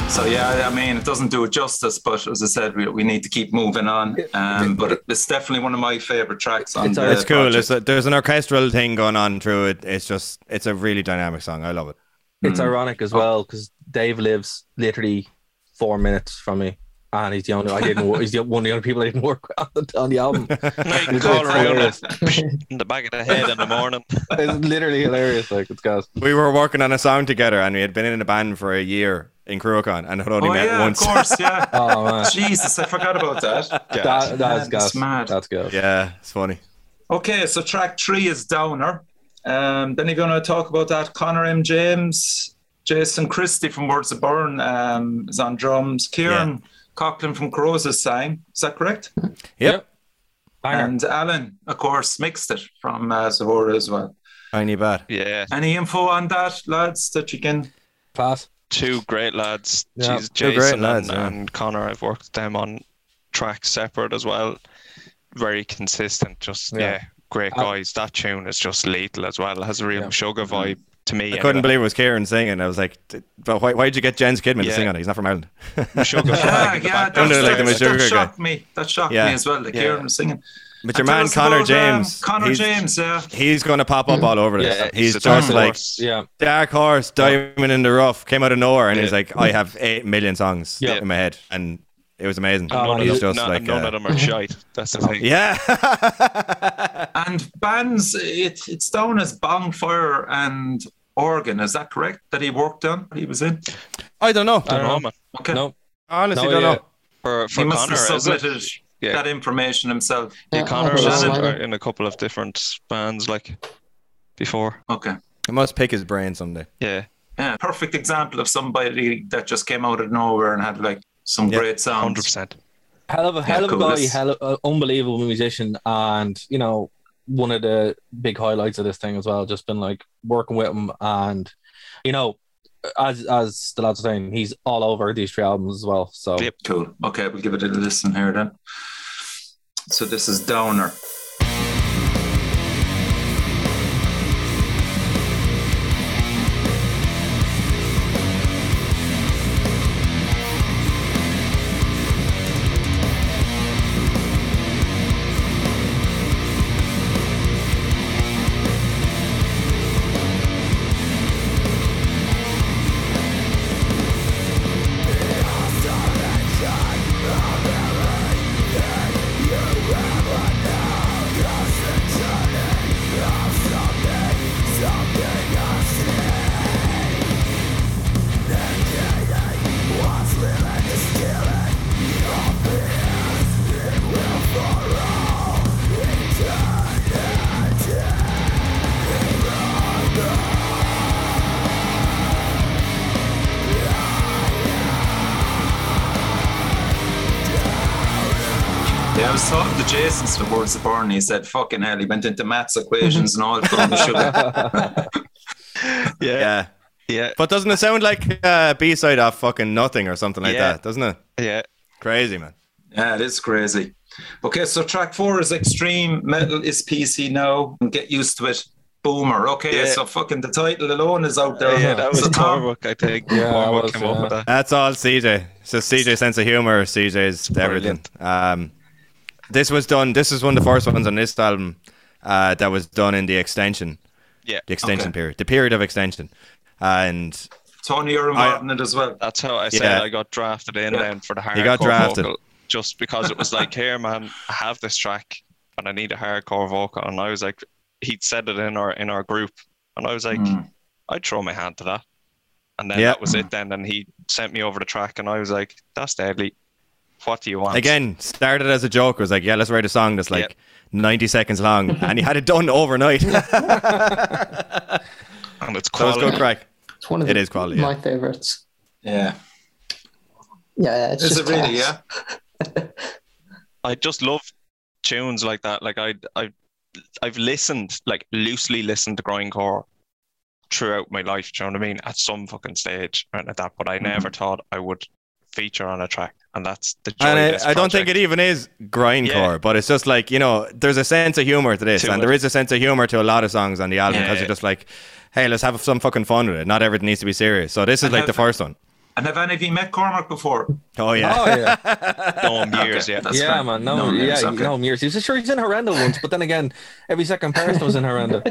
So yeah, I mean, it doesn't do it justice, but as I said, we, we need to keep moving on. Um, but it's definitely one of my favorite tracks on It's the it's cool. It's a, there's an orchestral thing going on through it. It's just, it's a really dynamic song. I love it. It's Mm. ironic as well because Dave lives literally four minutes from me, and he's the only I didn't. wo- He's the one of the only people I didn't work on the, on the album. No, you can It's call around hilarious. it in the back of the head in the morning. <laughs> It's literally hilarious. Like it's gas. We were working on a song together and we had been in a band for a year in Cruachan and had only Oh met yeah, once. of course, yeah. <laughs> Oh man, Jesus, I forgot about that. that, That's that's gas. mad. That's gas. yeah, it's funny. Okay, so track three is Downer. Um, then you're going to talk about that. Connor M. James, Jason Christie from Words of Burn um, is on drums. Kieran Coughlin from Corrosis sang. Is that correct? Yep. Banger. And Alan, of course, mixed it from uh, Zhora as well. Tiny bad. Yeah, Any info on that, lads, that you can? Pass. two great lads. Yeah, Jeez, two great Jason lads, and, yeah. and Connor. I've worked with them on tracks separate as well. Very consistent. Just Yeah. yeah, great guys. That tune is just lethal as well. It has a real Yeah. sugar vibe to me. I couldn't believe it was Kieran singing. I was like, but why, why'd you get Jens Kidman to sing on it? He's not from Ireland. <laughs> Sugar <laughs> Yeah, flag in yeah, back. Don't do it like the that, Meshuggah guy. shocked me. That shocked Yeah. me as well. That Yeah. Kieran was singing. But your And man Connor about, um, James, Connor he's, James, yeah. he's going to pop up all over this. Yeah, he's a just like horse. Yeah. dark horse, diamond in the rough. Came out of nowhere, and Yeah. he's like, I have eight million songs Yeah. in my head, and It was amazing. Oh, it man, was he's- just none, like none uh, of them are shite. That's the thing. yeah. <laughs> And bands, it, it's down as Bonfire and Organ. Is that correct? That he worked on? He was in. I don't know. I don't know. man. Okay. No, Honestly, No, don't yeah. know. For he for must Connor, have submitted Yeah. that information himself. Yeah, Yeah, Connor I was don't know Shannon. in a couple of different bands, like before. Okay. I must pick his brain someday. Yeah, Yeah, perfect example of somebody that just came out of nowhere and had like some Yeah, great songs. hundred percent. hell of a hell of a cool. guy, hell of a unbelievable musician, and you know one of the big highlights of this thing as well. Just been like working with him, and you know, as as the lads are saying, he's all over these three albums as well. So Yep. Cool. Okay, we'll give it a listen here then. So this is Downer. Talking to Jason towards the burn. He said, "Fucking hell!" He went into maths equations and all. from the sugar. Yeah, Yeah. yeah, But doesn't it sound like a B side of fucking nothing or something like Yeah. that? Doesn't it? yeah. Crazy, man. Yeah, it is crazy. Okay, so track four is extreme metal is PC now. and Get used to it. Boomer. Okay, Yeah. so fucking the title alone is out there. Yeah, that was so Tom, Cormac, I think. Yeah, Cormac that was, came up uh, with that. That's all CJ. So CJ's sense of humor, CJ's everything. Um, this was done. This is one of the first ones on this album uh, that was done in the extension. Yeah. the extension Okay. period, the period of extension, and Tony, you're involved in it as well. That's how I said Yeah. I got drafted in Yeah. then for the hardcore You got drafted. vocal, just because it was like, here, man, I have this track, and I need a hardcore vocal, and I was like, he'd said it in our in our group, and I was like, Hmm. I'd throw my hand to that, and then Yeah. that was it. Then, and he sent me over the track, and I was like, that's deadly. What do you want? again started as a joke. Was like, yeah, let's write a song that's like ninety seconds long, and he had it done overnight. so <laughs> and it's it's quality. good crack. It's one of It the, is quality, my favorites. Yeah. Yeah, yeah, it's Is just it really? class. Yeah. <laughs> I just love tunes like that. Like I, I, I've listened, like loosely listened to grindcore throughout my life. Do you know what I mean? At some fucking stage, right like that. But I mm-hmm. never thought I would feature on a track, and that's the joy. And of I, this I don't think it even is grindcore, Yeah. but it's just like you know, there's a sense of humor to this, To and it. there is a sense of humor to a lot of songs on the album because Yeah. you're just like, hey, let's have some fucking fun with it. Not everything needs to be serious. So this is And like the first one. And have any of you met Cormac before? Oh yeah, Oh yeah, <laughs> No him years, Okay, yeah. that's yeah, fine. man. No, No yeah, names, okay. know him years. He was sure he's in Horrenda once, but then again, every second person was in Horrenda.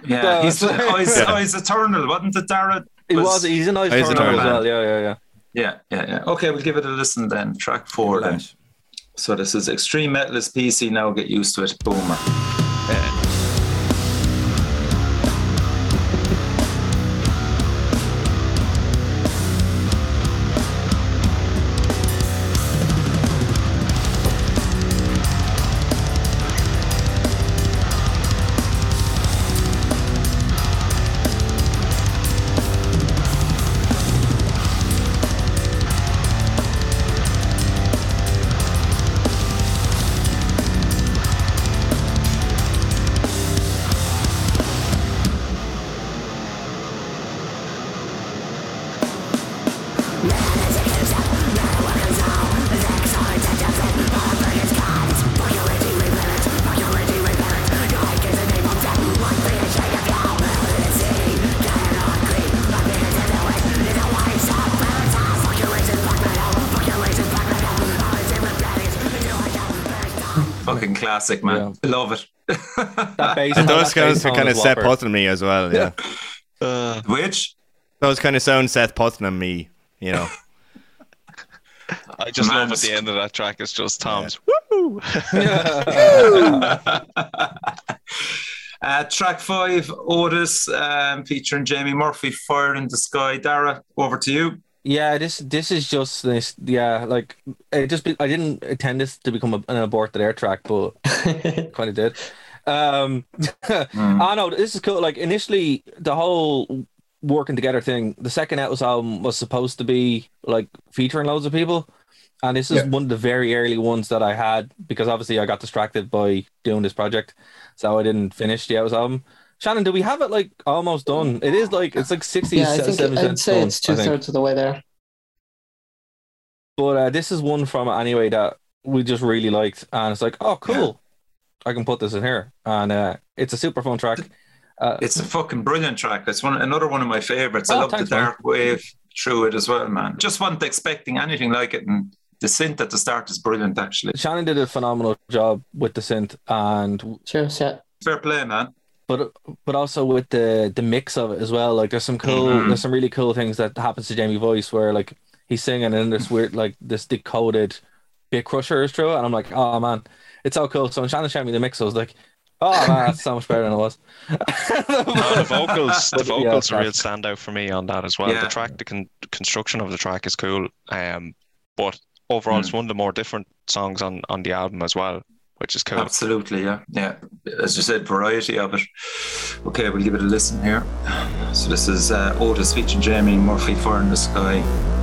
<laughs> Yeah, No, he's oh, it's- Eyes, <laughs> Yeah. Oh, Eyes Eternal, wasn't it, Darragh? He was. He's in Ice He's in Horrenda as well. Yeah, yeah, yeah. Yeah, yeah, yeah. Okay, we'll give it a listen then. Track four then. So this is Extreme Metal is PC now. Get used to it. Boomer. Fucking classic, man. Love it. That <laughs> bass. And those bass guys are tone kind of Seth. Putnam me as well. Yeah, Uh, Which? those kind of sound Seth Putnam me. You know, <laughs> I just Man, love at the end of that track. It's just Tom's. Woo! <laughs> uh, track five, Otis, um, featuring Jamie Murphy, Fire in the Sky. Darragh, over to you. Yeah, this this is just this. Yeah, like it just. Be, I didn't intend this to become a, an Aborted Earth track, but <laughs> kind of did. Um, Mm. <laughs> I know this is cool. Like initially, the whole working together thing. The second Atlas album was supposed to be like featuring loads of people, and this is Yeah. one of the very early ones that I had because obviously I got distracted by doing this project, so I didn't finish the Atlas album. Shannon, do we have it like almost done? It is like it's like sixty yeah, I think seven I'd say done, it's two thirds of the way there. But uh, this is one from it anyway that we just really liked, and it's like, oh, cool, I can put this in here, and uh, it's a super fun track. Uh, It's a fucking brilliant track. It's one another one of my favorites. I Oh, love thanks, the man. dark wave through it as well, man. Just wasn't expecting anything like it, and the synth at the start is brilliant. Actually, Shannon did a phenomenal job with the synth, and Cheers, yeah. fair play, man. But but also with the the mix of it as well. Like there's some cool, Mhm. there's some really cool things that happens to Jamie Voice where like he's singing and this weird like this decoded bit crusher is through it, and I'm like, oh man, it's so cool. So when Shannon showed me the mix, I was like, oh man, that's so much better than it was. <laughs> No, the vocals, the But, yeah, vocals are a real standout for me on that as well. Yeah. The track, the con- construction of the track is cool. Um, but overall, it's one of the more different songs on on the album as well, which is cool. Absolutely, yeah, yeah. As you said, variety of it. Okay, we'll give it a listen here. So this is uh, Otis featuring Jamie Murphy, Fire in the Sky.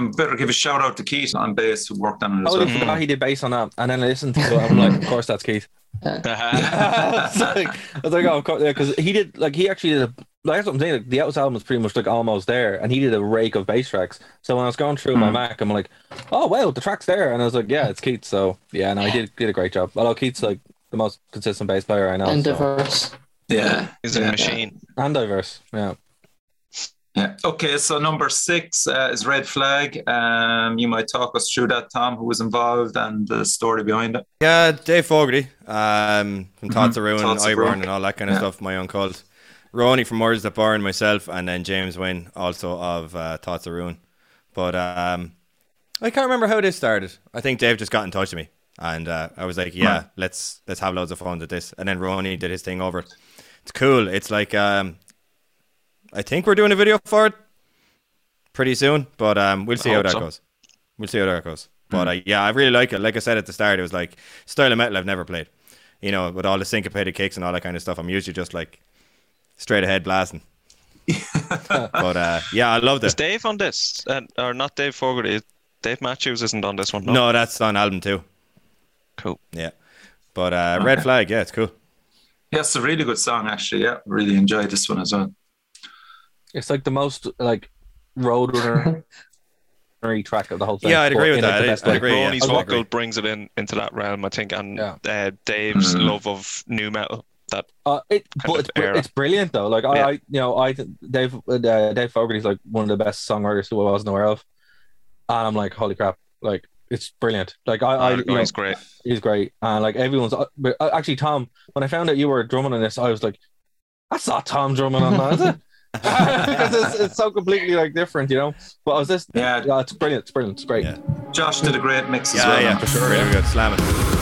Yeah, I better give a shout out to Keith on bass who worked on it as Oh, I well. forgot he did bass on that, and then I listened to it. I'm like, of course that's Keith. <laughs> I was <laughs> <laughs> like, I was like, oh, of course, yeah, because he did like he actually did a like that's what I'm saying. Like, the Atlas album was pretty much like almost there, and he did a rake of bass tracks. So when I was going through my Hmm. Mac, I'm like, oh wow, the track's there, and I was like, yeah, it's Keith. So yeah, no, he did did a great job. Although Keith's like the most consistent bass player I know, and so- diverse. Yeah, He's a yeah. machine. and diverse. Yeah, Yeah. Okay, so number six uh, is Red Flag. Um, you might talk us through that, Tom, who was involved and the story behind it. Yeah, Dave Fogarty um, from Thoughts of Ruin, Thoughts of Iborn, Ruin. and all that kind of Yeah. stuff. My own cult. Ronnie from Words That Burn, myself, and then James Wynn, also of uh, Thoughts of Ruin. But um, I can't remember how this started. I think Dave just got in touch with me, and uh, I was like, "Yeah, Right. let's let's have loads of fun with this." And then Ronnie did his thing over it. It's cool. It's like um, I think we're doing a video for it pretty soon, but um, we'll see how that so. goes. We'll see how that goes. But uh, yeah, I really like it. Like I said at the start, it was like style of metal I've never played. You know, with all the syncopated kicks and all that kind of stuff. I'm usually just like straight ahead blasting. <laughs> but uh, yeah, I loved Is. Dave on this? Uh, or not Dave Fogarty? Dave Matthews isn't on this one. No. No, that's on album too. Cool. Yeah. But uh, Red Flag, yeah, it's cool. Yeah, it's a really good song, actually. Yeah, really enjoyed this one as well. It's like the most like roadrunner <laughs> primary track of the whole thing. Yeah, I'd agree with in, like, that. the I, I'd way. agree, yeah. Ronnie's I vocal brings it in into that realm, I think, and Yeah. uh, Dave's Mhm. love of nu metal. That Uh, it, but it's, br- era. it's brilliant though. Like I, Yeah. I, you know, I think Dave uh, Dave Fogarty's like one of the best songwriters who I wasn't aware of, and I'm like, holy crap! Like it's brilliant. Like I, I you know, guy's great. he's great, and like everyone's. uh, But uh, actually, Tom, when I found out you were drumming on this, I was like, that's not Tom drumming on that, is it? <laughs> because it's, it's so completely like different, you know. But I was this, Yeah. yeah, it's brilliant, it's brilliant, it's great. Yeah. Josh did a great mix as well. yeah, for sure. Really good. Slam it.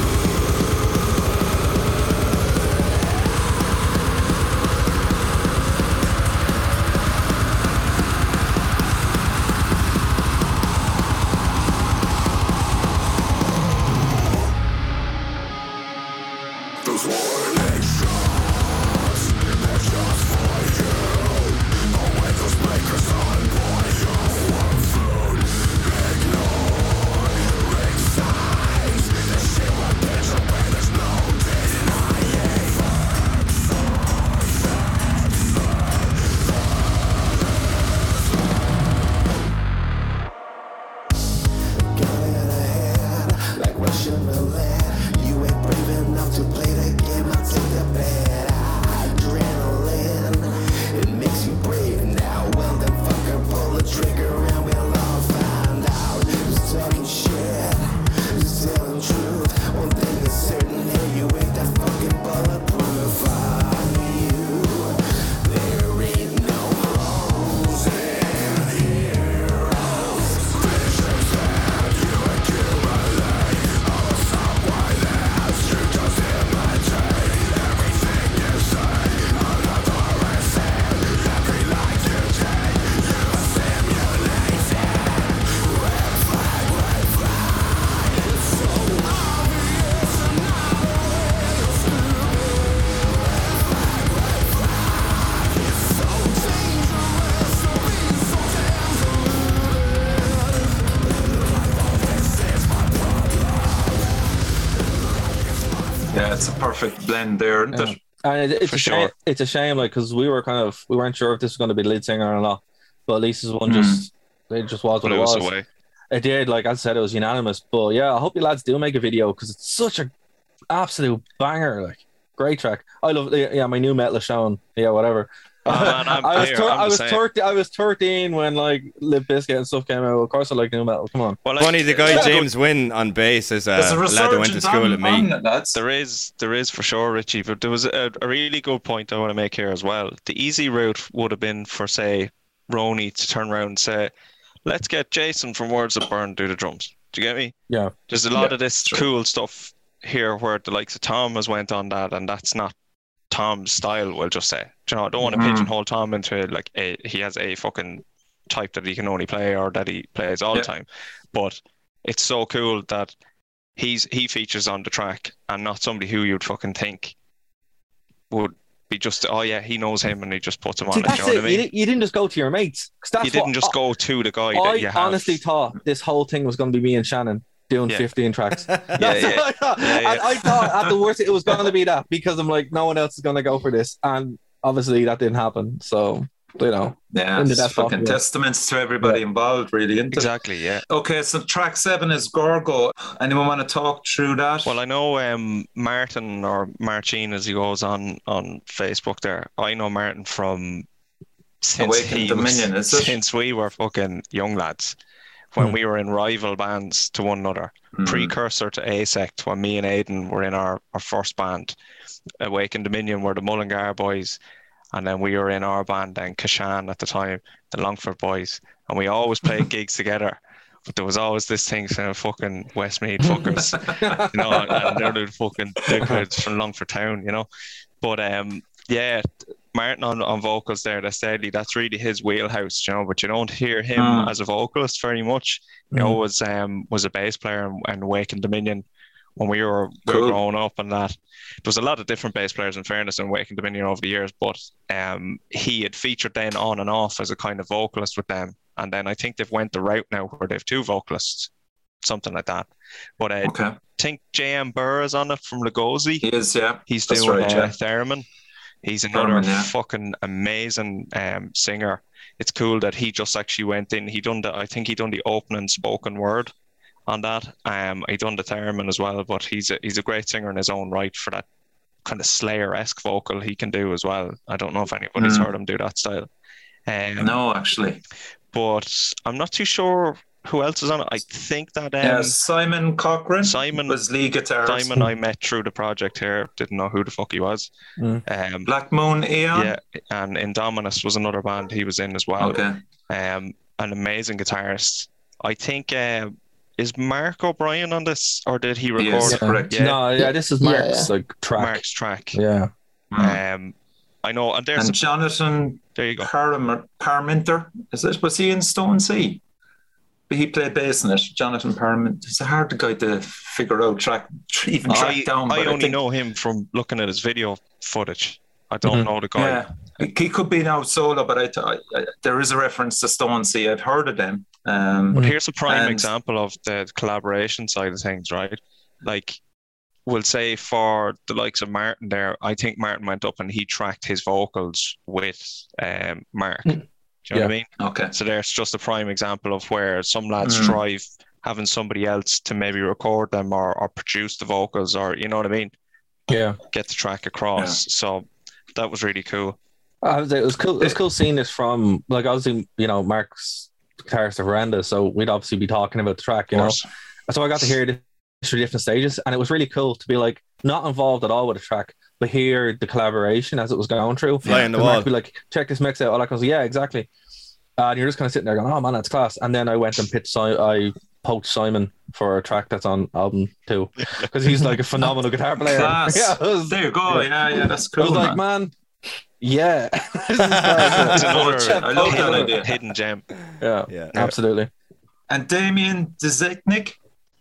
Blend there, isn't Yeah. it? And it, it's For a shame. It's a shame, like because we were kind of we weren't sure if this was going to be lead singer or not. But at Lisa's one Mm. just it just was what Blew it was. away. It did, like I said, it was unanimous. But yeah, I hope you lads do make a video because it's such a absolute banger. Like great track. I love yeah, my nu metal shown. Yeah, whatever. Oh, I'm <laughs> was here, thir- I'm I the was same. thirteen. I was thirteen when like Limp Bizkit and stuff came out. Of course, I like nu metal. Come on. Well, like, Funny, the guy there's a James Wynn on bass is uh, a a lad that went to school on, at me. on it. There is, there is for sure, Richie. But there was a, a really good point I want to make here as well. The easy route would have been for, say, Ronnie to turn around and say, "Let's get Jason from Words of Burn do the drums." Do you get me? Yeah. There's a lot Yeah, of this true. cool stuff here where the likes of Tom has went on that, and that's not Tom's style. We'll just say, Do you know, I don't want to Mhm. pigeonhole Tom into like a he has a fucking type that he can only play or that he plays all Yeah. the time, but it's so cool that he's he features on the track and not somebody who you'd fucking think would be just oh yeah he knows him and he just puts him on See, it. that's You know it. I You, mean? you didn't just go to your mates. that's You didn't just I- go to the guy I that you have. honestly thought this whole thing was going to be me and Shannon doing Yeah. 15 tracks. <laughs> yeah, That's yeah. what I thought. Yeah, yeah. And I thought at the worst it was going to be that because I'm like, no one else is going to go for this. And obviously that didn't happen. So, you know, Yeah, in it's fucking testaments to everybody involved, really. Isn't it? Exactly, yeah. Okay, so track seven is Gorgo. Anyone want to talk through that? Well, I know um, Martin or Marcin, as he goes on on Facebook. There, I know Martin from since Awakened he Dominion, was, is it? since we were fucking young lads, when Hmm. we were in rival bands to one another. Mhm. Precursor to Asect, when me and Aidan were in our, our first band, Awakened Dominion were the Mullingar boys, and then we were in our band then Kashan at the time, the Longford boys, and we always played <laughs> gigs together. But there was always this thing saying fucking Westmeath fuckers <laughs> you know, and they're the fucking dickheads from Longford Town, you know. But um, yeah, Martin on, on vocals there, that's deadly. That's really his wheelhouse, you know. But you don't hear him Mm. as a vocalist very much. You Mm. know, was um was a bass player and, and Waken Dominion when we were, we were Cool. growing up and that. There was a lot of different bass players in fairness in Waken Dominion over the years, but um he had featured then on and off as a kind of vocalist with them. And then I think they've went the route now where they've two vocalists, something like that. But uh, okay, I think JM Burr is on it from Lugosi. he is, yeah. He's That's doing right, uh, yeah. Theremin. He's another yeah. fucking amazing um, singer. it's cool that he just actually went in. He done the I think he done the opening spoken word on that. Um, he done the theremin as well, but he's a, he's a great singer in his own right for that kind of Slayer esque vocal he can do as well. I don't know if anybody's Mm. heard him do that style. Um, No, actually. but I'm not too sure who else is on it. I think that um, yeah, Simon Cochran Simon- was lead guitarist. Simon I met through the project here didn't know who the fuck he was. Mm. Um, Black Moon Aeon. yeah, and Indominus was another band he was in as well. Okay. Um, an amazing guitarist. I think uh, is Mark O'Brien on this, or did he record Yes, Yeah. correct. Yeah. No, yeah, this is Mark's yeah. like track. Mark's track? Yeah. Mm. Um, I know, and there's And Jonathan there you go. Param- Parminter, is it? Was he in Stone Sea? He played bass in it. Jonathan Parminter. It's a hard guy to figure out, track, even track I, down. I but only think- know him from looking at his video footage. I don't Mhm. know the guy. Yeah, he- he could be now solo, but I, I, I- there is a reference to Stone Sea. I've heard of them. Um, But here's a prime And- example of the collaboration side of things, right? Like, we'll say for the likes of Martin there, I think Martin went up and he tracked his vocals with um, Mark. Mm. Do you know what I mean? okay. So there's just a prime example of where some lads Mm. thrive having somebody else to maybe record them or, or produce the vocals or, you know what I mean? Yeah. Get the track across. So that was really cool. I was, it was cool. It was cool seeing this from like obviously you know Mark's guitarist of Horrenda, so we'd obviously be talking about the track, you know. So I got to hear this through different stages, and it was really cool to be like not involved at all with the track, but hear the collaboration as it was going through. Fly in the Because Mark wall. would be like, check this mix out. All that goes, yeah, exactly. And you're just kind of sitting there going, oh man, that's class. And then I went and pitched, si- I poked Simon for a track that's on album two because he's like a <laughs> phenomenal guitar player. Class. <laughs> Yeah, was, There you go. Yeah, yeah, that's I was cool. like, man. man, yeah, <laughs> This is It's class. I love that hidden, idea. hidden gem. yeah, Yeah. absolutely. And Damien Dzeknik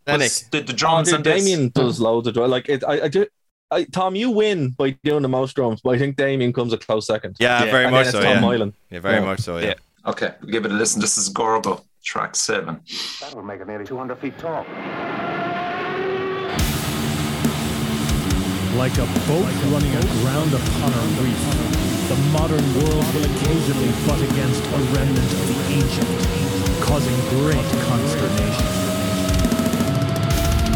Then was- did the Oh, drums dude, and this. Damien does loads of drum. Like it, I, I do. I, Tom, you win by doing the most drums, but I think Damien comes a close second. Yeah, Yeah, very and much so. Tom Yeah. Moylan. yeah, very Yeah. much so. Yeah. Yeah. Okay, we'll give it a listen. This is Gorgo, track seven. That will make it nearly 200 feet tall. Like a boat running aground upon a reef, the modern world will occasionally butt against a remnant of the ancient, causing great consternation.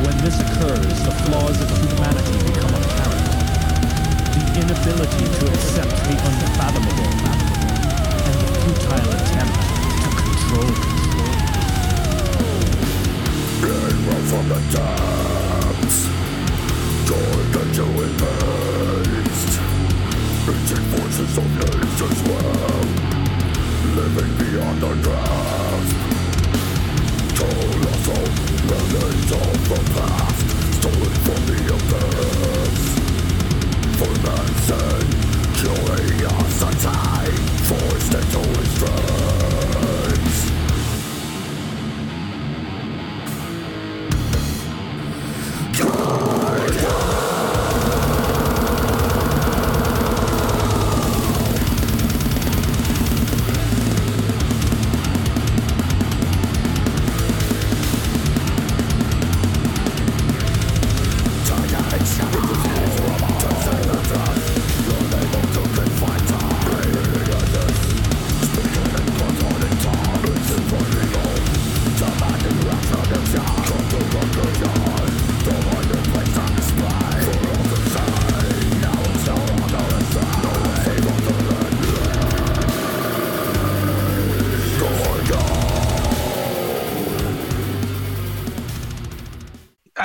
When this occurs, the flaws of humanity become apparent. The inability to accept the unfathomable, and the futile attempt to control it. from the depths. Joy that you embraced. Reaching forces of nature's will. Living beyond the grasp.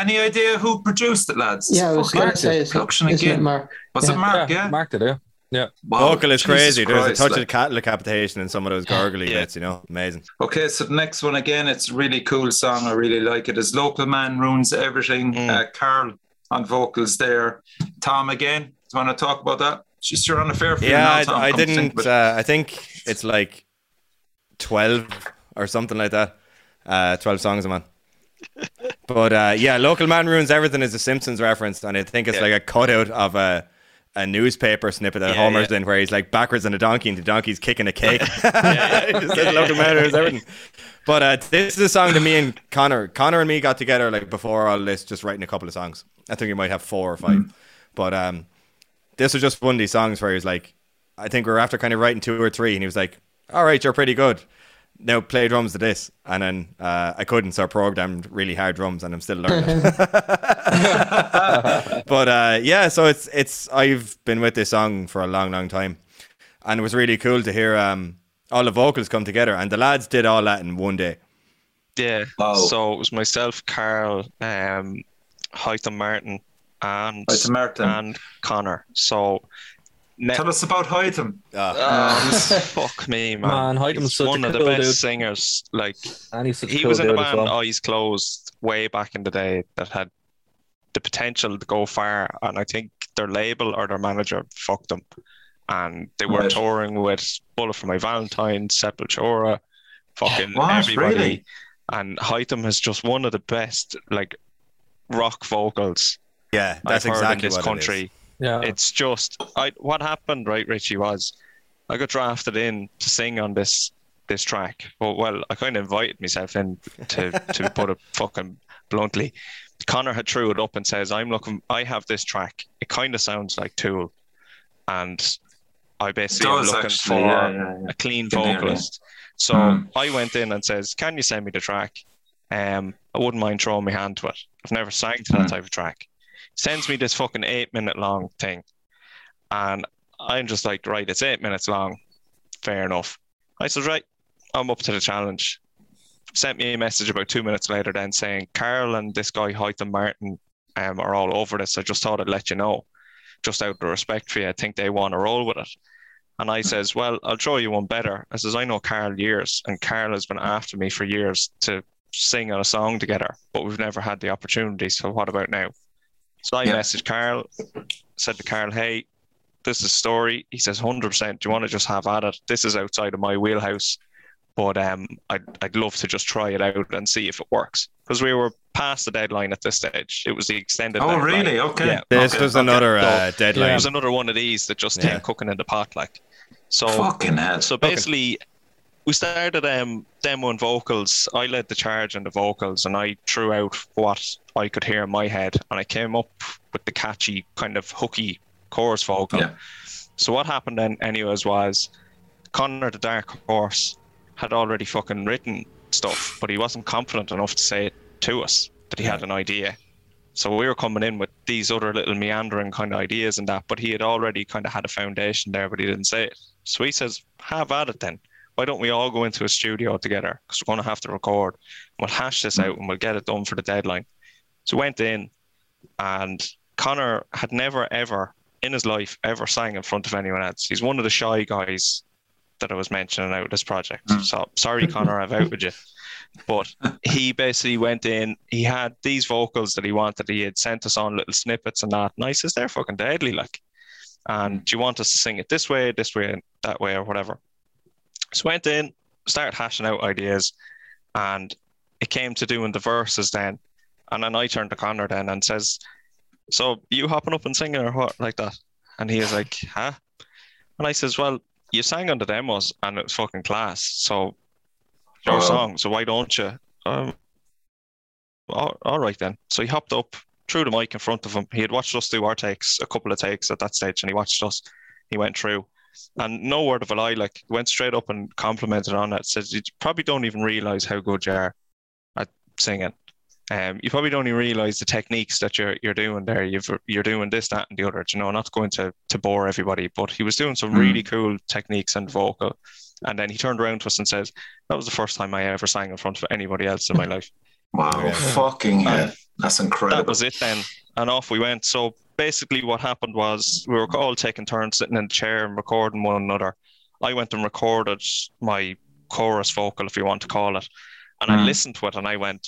Any idea who produced it, lads? Yeah, I was Fucking going to say, is production isn't it again. Mark? Was it Mark? Yeah. Mark did it. Yeah. Wow, Vocal is Jesus crazy. There's a touch like- of Cattle Decapitation in some of those gargly Yeah. bits, you know. Amazing. Okay, so the next one again, it's a really cool song. I really like it. Is Local Man Ruins Everything. Mm. Uh, Carl on vocals there. Tom again. Do you want to talk about that? Just you're on a fair few Yeah, now, Tom, I, I come to think didn't. of it. Uh, I think it's like twelve or something like that. Uh, twelve songs, a man. But uh, yeah, local man ruins everything is a Simpsons reference, and I think it's Yeah. like a cutout of a a newspaper snippet that Yeah, Homer's yeah. in, where he's like backwards on a donkey, and the donkey's kicking a cake. <laughs> <laughs> He just says local man ruins everything. But uh, this is a song that me and Connor, Connor and me got together like before all this, just writing a couple of songs. I think we might have four or five, but um, this was just one of these songs where he was like, I think we were after kind of writing two or three, and he was like, all right, you're pretty good. Now play drums to this, and then uh, I couldn't, so I programmed really hard drums, and I'm still learning. <laughs> <laughs> but uh, yeah, so it's it's I've been with this song for a long, long time, and it was really cool to hear um, all the vocals come together, and the lads did all that in one day. Yeah. Wow. So it was myself, Carl, um, Hytham Martin, and Hytham Martin. and Connor. So ne- Tell us about Hytham. Uh, <laughs> Oh, fuck me, man. Man, Hytham's He's such a one of the cool best dude. singers. Like And he's such he cool was in a dude band well. Eyes Closed way back in the day that had the potential to go far, and I think their label or their manager fucked them, and they were Right. touring with Bullet for My Valentine, Sepultura, fucking What? everybody. Really? And Hytham has just one of the best like rock vocals yeah, that's I've heard exactly in this what country. It is. Yeah. It's just I what happened, right, Richie, was I got drafted in to sing on this this track. Well, well, I kind of invited myself in to to put it <laughs> fucking bluntly. Connor had threw it up and says, "I'm looking. I have this track. It kind of sounds like Tool, and I basically am does looking actually, for yeah, yeah, yeah. a clean Can hear it. vocalist." So Hmm. I went in and says, "Can you send me the track? Um, I wouldn't mind throwing my hand to it. I've never sang to that Hmm. type of track." Sends me this fucking eight minute long thing, and I'm just like, "Right, it's eight minutes long. Fair enough." I said, "Right, I'm up to the challenge." Sent me a message about two minutes later, then saying, "Carl and this guy Hytham Martin um, are all over this. I just thought I'd let you know, just out of respect for you. I think they want to roll with it." And I says, Well, I'll throw you one better. I says, I know Carl years, and Carl has been after me for years to sing on a song together, but we've never had the opportunity. So what about now? So I Yeah. messaged Carl, said to Carl, Hey, this is a story. He says, 100%. Do you want to just have at it? This is outside of my wheelhouse, but um, I'd, I'd love to just try it out and see if it works. Because we were past the deadline at this stage. It was the extended Oh, deadline. really? Okay. Yeah. This Okay, was okay. another uh, So, deadline. It was another one of these that just Yeah. came cooking in the pot, like. So Fucking hell. so basically, we started um demoing vocals. I led the charge on the vocals, and I threw out what I could hear in my head, and I came up with the catchy kind of hooky chorus vocal. Yeah. So what happened then, anyways, was Connor the Dark Horse had already fucking written stuff, but he wasn't confident enough to say it to us that he had an idea. So we were coming in with these other little meandering kind of ideas and that, but he had already kind of had a foundation there, but he didn't say it. So he says, "Have at it then. Why don't we all go into a studio together? Because we're going to have to record. We'll hash this out and we'll get it done for the deadline." So we went in, and Connor had never ever in his life ever sang in front of anyone else. He's one of the shy guys that I was mentioning out of this project. Hmm. So sorry, Connor, I've outed you. But he basically went in. He had these vocals that he wanted. He had sent us on little snippets and that. And I says they're fucking deadly, like. And do you want us to sing it this way, this way, that way, or whatever? So went in, started hashing out ideas, and it came to doing the verses then. And then I turned to Connor then and says, "So you hopping up and singing or what like that?" And he was like, "Huh?" And I says, "Well, you sang on the demos and it was fucking class. So your Oh. song. So why don't you?" Um, all, all right then. So he hopped up, threw the mic in front of him. He had watched us do our takes, a couple of takes at that stage, and he watched us. He went through, and no word of a lie, like went straight up and complimented on it. Says you probably don't even realize how good you are at singing. Um, you probably don't even realize the techniques that you're you're doing there. You've you're doing this, that, and the other. You know, not going to to bore everybody, but he was doing some Mm. really cool techniques and vocal. And then he turned around to us and says, "That was the first time I ever sang in front of anybody else in my <laughs> life." Wow. Yeah. Fucking hell. That's incredible. that was it then and off we went so basically what happened was we were all taking turns sitting in the chair and recording one another. I went and recorded my chorus vocal if you want to call it and i Mm. listened to it and i went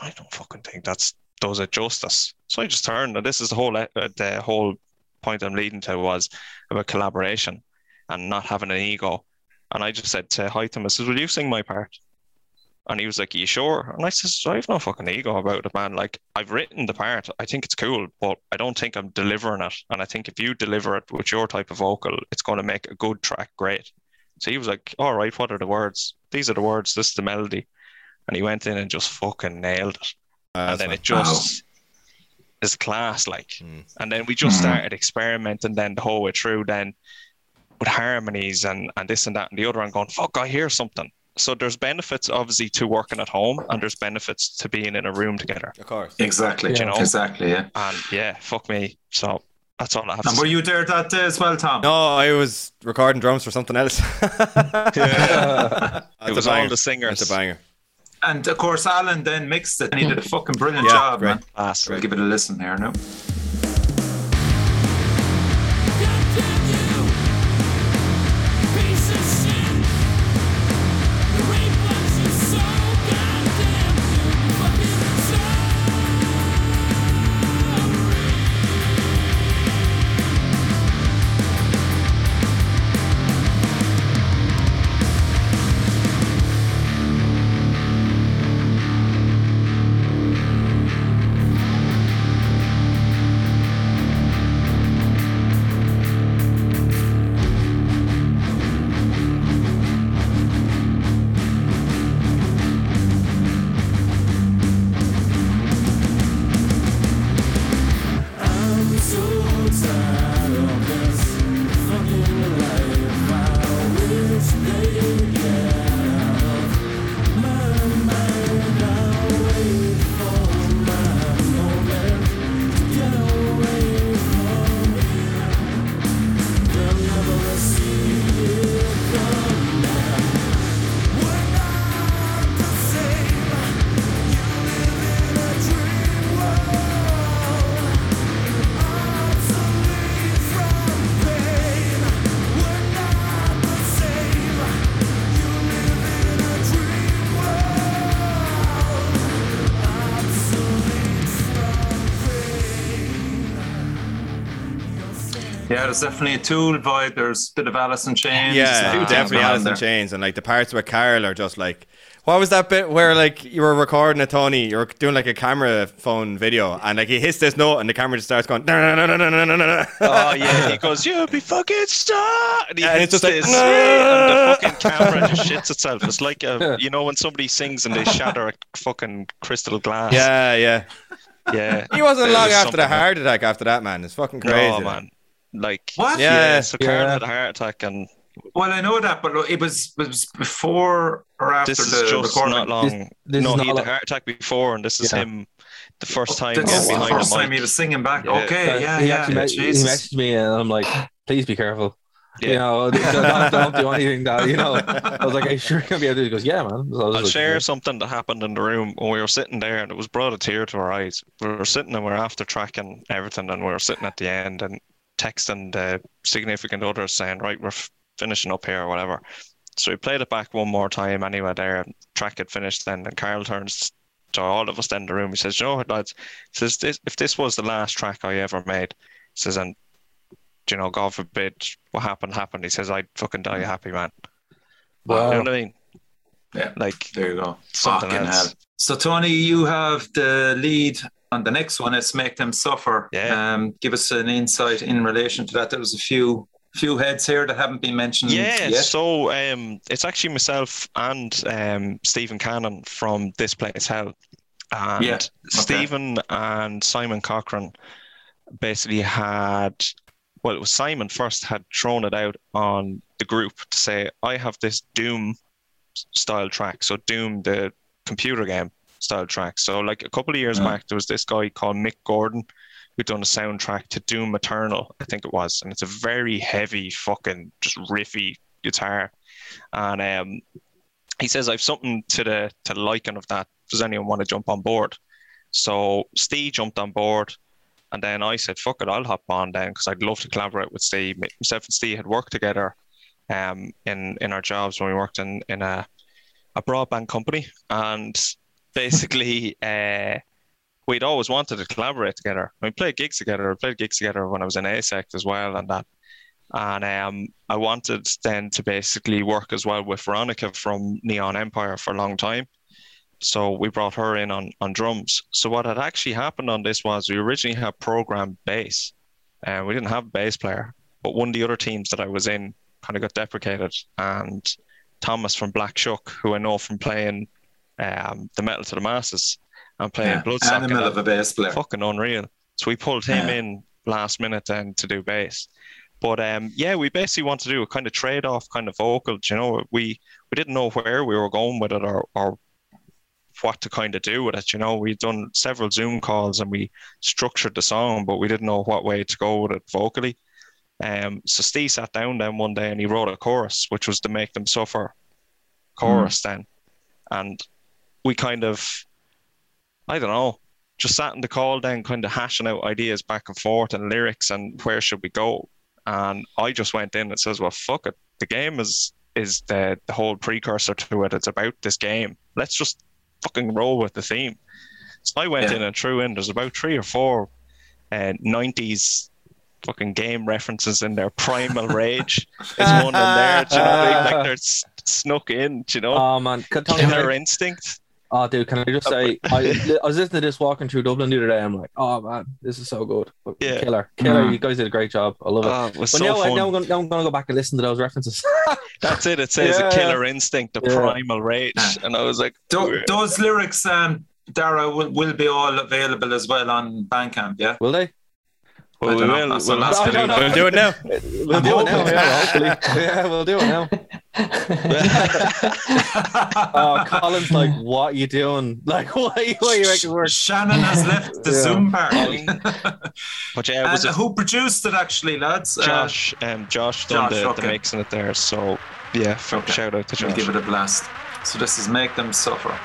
i don't fucking think that's does it justice. So i just turned and this is the whole uh, the whole point i'm leading to was about collaboration and not having an ego. And i just said to Hytham, I says will you sing my part and he was like, Are you sure? And I says, I have no fucking ego about it, man. Like, I've written the part. I think it's cool, but I don't think I'm delivering it. And I think if you deliver it with your type of vocal, it's going to make a good track great. So he was like, All right, what are the words? These are the words. This is the melody. And he went in and just fucking nailed it. Uh, and then that's it just is class, like. Mm. And then we just Mhm. started experimenting then the whole way through. Then with harmonies and and this and that and the other, and going, "Fuck, I hear something." So there's benefits obviously to working at home, and there's benefits to being in a room together. Of course. Exactly. You know? Exactly. Yeah. And yeah, fuck me. So that's all I have. And to were say. you there that day as well, Tom? No, I was recording drums for something else. <laughs> Yeah. That's It was all the singers. That's a banger. And of course, Alan then mixed it, and he did a fucking brilliant Yeah, job, great. man. Class. We'll give it a listen here now. Yeah, there's definitely a Tool vibe. There's a bit of Alice in Chains. Yeah, uh, definitely going Alice in. Chains, and like the parts with Carl are just like, what was that bit where like you were recording it, Tony? You were doing like a camera phone video, and like he hits this note, and the camera just starts going. "No, no, no, no, no, no, no, no." Oh yeah, he goes, "You be fucking star," and he Yeah, and hits it's just like, this, "No." and the fucking camera just shits itself. It's like a, you know, when somebody sings and they shatter a fucking crystal glass. Yeah, yeah. yeah. He wasn't long was after the heart attack. After that, man, it's fucking No, crazy. man. Like What? Yeah, Yeah. so Karen Yeah. had a heart attack, and Well, I know that, but it was it was before or after this is the just recording. not long. this no, is he not had a heart attack before, and this is Yeah. him the first oh, time This getting is the behind first the time he was singing back. Yeah. Okay, yeah, he yeah. actually me- he Jesus. messaged me and I'm like, please be careful. Yeah. You know, don't, don't do anything that, you know. I was like, are you sure you're going to be able to do? He goes, yeah, man. So I was I'll like, share something that happened in the room when we were sitting there, and it was brought a tear to our eyes. We were sitting and we are after tracking everything, and we were sitting at the end and texting the uh, significant others saying, "Right, we're f- finishing up here or whatever." So we played it back one more time anyway. There, and track had finished then, and Carl turns to all of us in the room. He says, "You know what, lads?" He says, this, "If this was the last track I ever made," he says, "and you know, God forbid what happened happened," he says, "I'd fucking die a happy, man." Wow. You know what I mean? Yeah. Like There you go. Something Fucking else. hell. So Tony, you have the lead on the next one. is make them suffer. Yeah. Um, give us an insight in relation to that. There was a few few heads here that haven't been mentioned Yeah, yet. so um, it's actually myself and um, Stephen Cannon from This Place Hell. And Yeah, Stephen and Simon Cochran basically had, well, it was Simon first had thrown it out on the group to say, I have this Doom style track. So, Doom, the computer game style track. So, like a couple of years Yeah. back, there was this guy called Mick Gordon who'd done a soundtrack to Doom Eternal, I think it was, and it's a very heavy, fucking just riffy guitar. And um, he says, "I've something to the to the liking of that. Does anyone want to jump on board?" So Steve jumped on board, and then I said, "Fuck it, I'll hop on then because I'd love to collaborate with Steve." Myself and Steve had worked together um, in in our jobs when we worked in in a a broadband company, and basically. Uh, we'd always wanted to collaborate together. We played gigs together. We played gigs together when I was in ASEC as well, and that. And um, I wanted then to basically work as well with Veronica from Neon Empire for a long time. So we brought her in on, on drums. So what had actually happened on this was we originally had programmed bass, and we didn't have a bass player. But one of the other teams that I was in kind of got deprecated, and Thomas from Black Shuck, who I know from playing um, the Metal to the Masses and playing Yeah. Bloodstock, Animal and of a bass player. fucking unreal. So we pulled him Yeah. in last minute then to do bass. But um, yeah, we basically want to do a kind of trade-off kind of vocal. You know, we we didn't know where we were going with it or or what to kind of do with it. You know, we'd done several Zoom calls and we structured the song, but we didn't know what way to go with it vocally. Um, so Steve sat down then one day and he wrote a chorus, which was to make them suffer chorus then, and we kind of, I don't know, just sat in the call then, kind of hashing out ideas back and forth and lyrics and where should we go. And I just went in and says, well, fuck it, the game is is the the whole precursor to it. It's about this game. Let's just fucking roll with the theme. So I went Yeah. in and threw in. There's about three or four uh, 90s fucking game references in there. Primal <laughs> Rage is one in there. Do you know, they, like they're s- snuck in. Do you know, Oh man, Killer Instinct. Oh dude, can I just say I, <laughs> I was listening to this walking through Dublin the other day. I'm like, oh man, this is so good. Yeah. Killer, killer. Mhm. You guys did a great job. I love it. Oh, it was but so now, I- fun. now, I'm gonna, now I'm gonna go back and listen to those references. <laughs> That's it. It says Yeah, a Killer Instinct, the Yeah. Primal Rage, and I was like, Tho- those lyrics, um, Darragh, will, will be all available as well on Bandcamp, yeah? Will they? Well, we I don't know. will. That's we'll the last have do We'll do it now. We'll do it now. Yeah, hopefully. <laughs> yeah, we'll do it now. <laughs> Oh, Colin's like, what are you doing? <laughs> Like, what are you, what are you making work? Shannon has left the Yeah. Zoom party. But yeah, it and was a who produced it, actually, lads? Uh, Josh. Um, Josh done Josh, the, okay. the mixing it there. So yeah, Okay. shout out to Josh. give it a blast. So this is Make Them Suffer.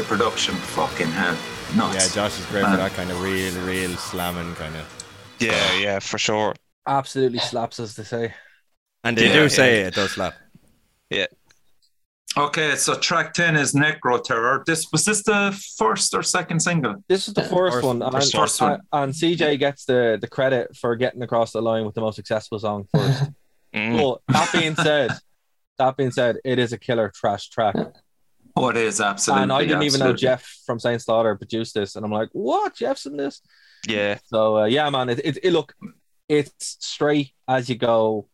The production, fucking hell. Yeah, Josh is great for that kind of real, real slamming kind of. Yeah, yeah, for sure. Absolutely slaps, as they say. And they Yeah, do yeah. say it does slap. Yeah. Okay, so track 10 is Necro Terror. This Was this the first or second single? This is the first, First- one, and, first- first one. and CJ gets the, the credit for getting across the line with the most successful song first. <laughs> Mm. Well, that being said, that being said, it is a killer thrash track, Oh, it is, absolutely. and I didn't even know. Jeff from Saint Slaughter produced this, and I'm like, what? Jeff's in this? Yeah, So uh, yeah, man, it, it, it look, it's straight as you go,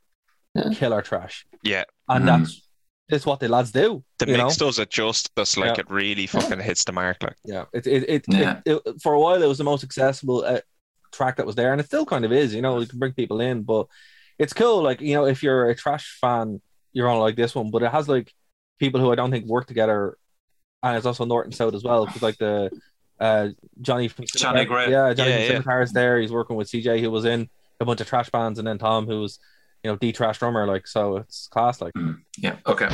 Yeah. killer thrash, yeah. and Mm. that's that's what the lads do. The mix know? does it justice. Like Yeah. it really fucking hits the mark. Like Yeah, it it, it, Yeah. it, it for a while it was the most accessible uh, track that was there, and it still kind of is. You know, you can bring people in, but it's cool. Like you know, if you're a thrash fan, you're on like this one, but it has like people who I don't think work together, and it's also North and South as well. Because like the uh Johnny from Johnny Gray. yeah, Johnny Yeah, from yeah. Is there. He's working with CJ, who was in a bunch of thrash bands, and then Tom, who was you know the thrash drummer. Like so, it's class. Like Mm, Yeah, okay.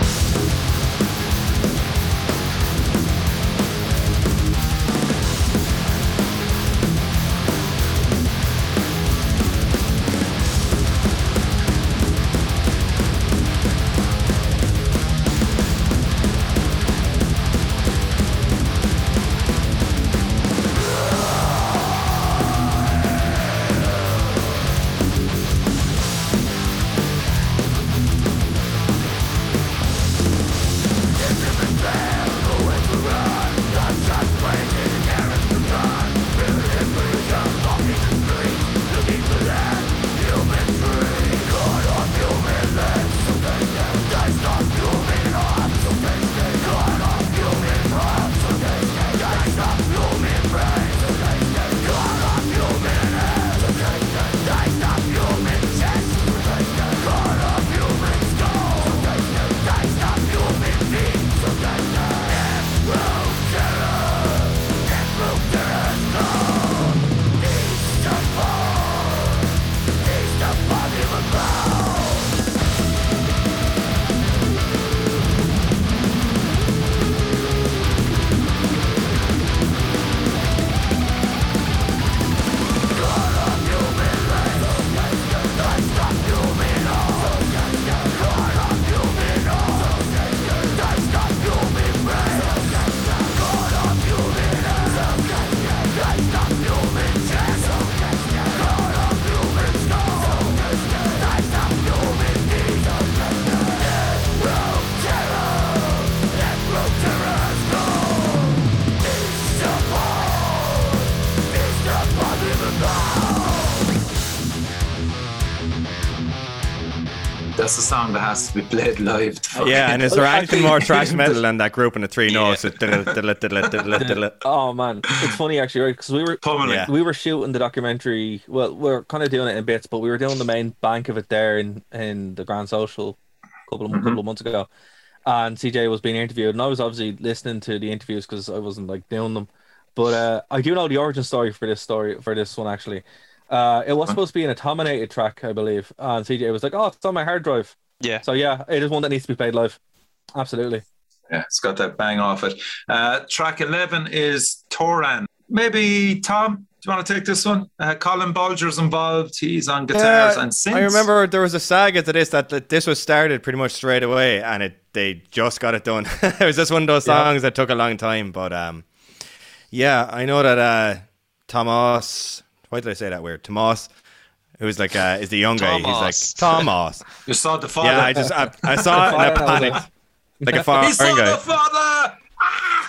Has to be played live. Yeah, and is there anything more thrash <laughs> metal than that group in the three notes? <laughs> Oh man, it's funny actually, right? Because we were Pummeling. Yeah. we were shooting the documentary. Well, we're kind of doing it in bits, but we were doing the main bank of it there in in the Grand Social a couple of couple of months ago, and CJ was being interviewed, and I was obviously listening to the interviews because I wasn't like doing them. But uh, I do know the origin story for this story for this one actually. Uh, it was supposed to be an Atominated track, I believe, and CJ was like, "Oh, it's on my hard drive." Yeah. So yeah, it is one that needs to be played live. Absolutely. Yeah, it's got that bang off it. Uh, track 11 is Toran. Maybe, Tom, do you want to take this one? Uh, Colin Bulger's involved. He's on guitars Yeah, and synths. I remember there was a saga to this that, that this was started pretty much straight away, and it they just got it done. <laughs> it was just one of those Yeah. songs that took a long time, but um, yeah, I know that uh, Thomas. Why did I say that weird? Thomas, who's like uh, is the young guy. He's like Thomas. Thomas. <laughs> You saw the father. yeah, I just I, I saw it and I Father, panicked like a <laughs> foreign he saw guy. the father!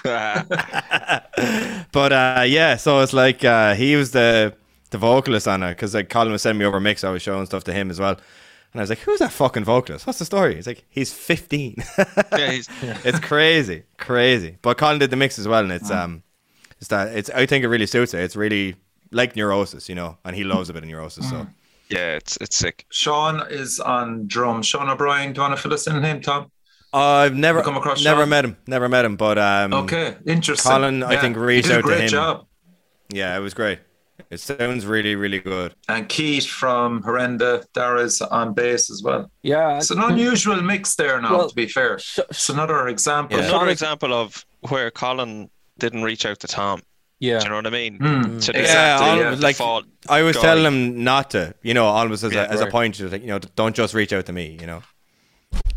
<laughs> But uh, yeah, so it's like uh, he was the the vocalist on it because like Colin was sending me over a mix. I was showing stuff to him as well, and I was like, "Who's that fucking vocalist? What's the story?" He's like, "He's 15." yeah, he's, it's crazy, crazy. But Colin did the mix as well, and it's um, it's that it's. I think it really suits it. It's really like Neurosis, you know, and he loves a bit of Neurosis. So yeah, it's it's sick. Sean is on drums. Sean O'Brien, do you want to fill us in on him, Tom? I've never You come across never Sean? met him, never met him, but um, Okay, interesting. Colin, I think, reached he did out a to great him. job. yeah, it was great. It sounds really, really good. And Keith from Horrenda, Darragh's on bass as well. Yeah. It's an unusual mix there now, Well, to be fair. It's another example. Yeah. Another example of where Colin didn't reach out to Tom. Yeah. Do you know what I mean? Hmm. To the, Exactly, the yeah. default Like, I was guy. telling him not to, you know, almost as, Yeah, a, as a point, just like, you know, don't just reach out to me, you know.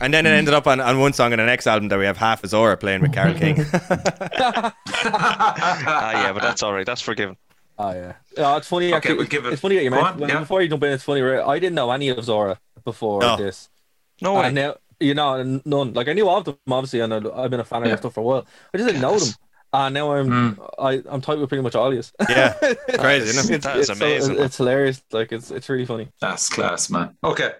And then it ended up on, on one song in the next album that we have half Azora playing with Carol King. <laughs> <laughs> Ah, yeah, but that's all right. That's forgiven. Oh yeah. Yeah, it's funny. Okay, actually, we'll give it- It's funny that you go mentioned. on, yeah. Before you jump in, it's funny. Right? I didn't know any of Zhora before No. this. No way. And now, you know, none. Like I knew all of them obviously, and I- I've been a fan of Yeah. their stuff for a while. I just didn't know them. And now I'm, hmm. I, I'm tight with pretty much all of you. yeah, <laughs> crazy, isn't it? it's, That is it's so- amazing, it's hilarious. Like it's, it's really funny. That's class, man. Okay.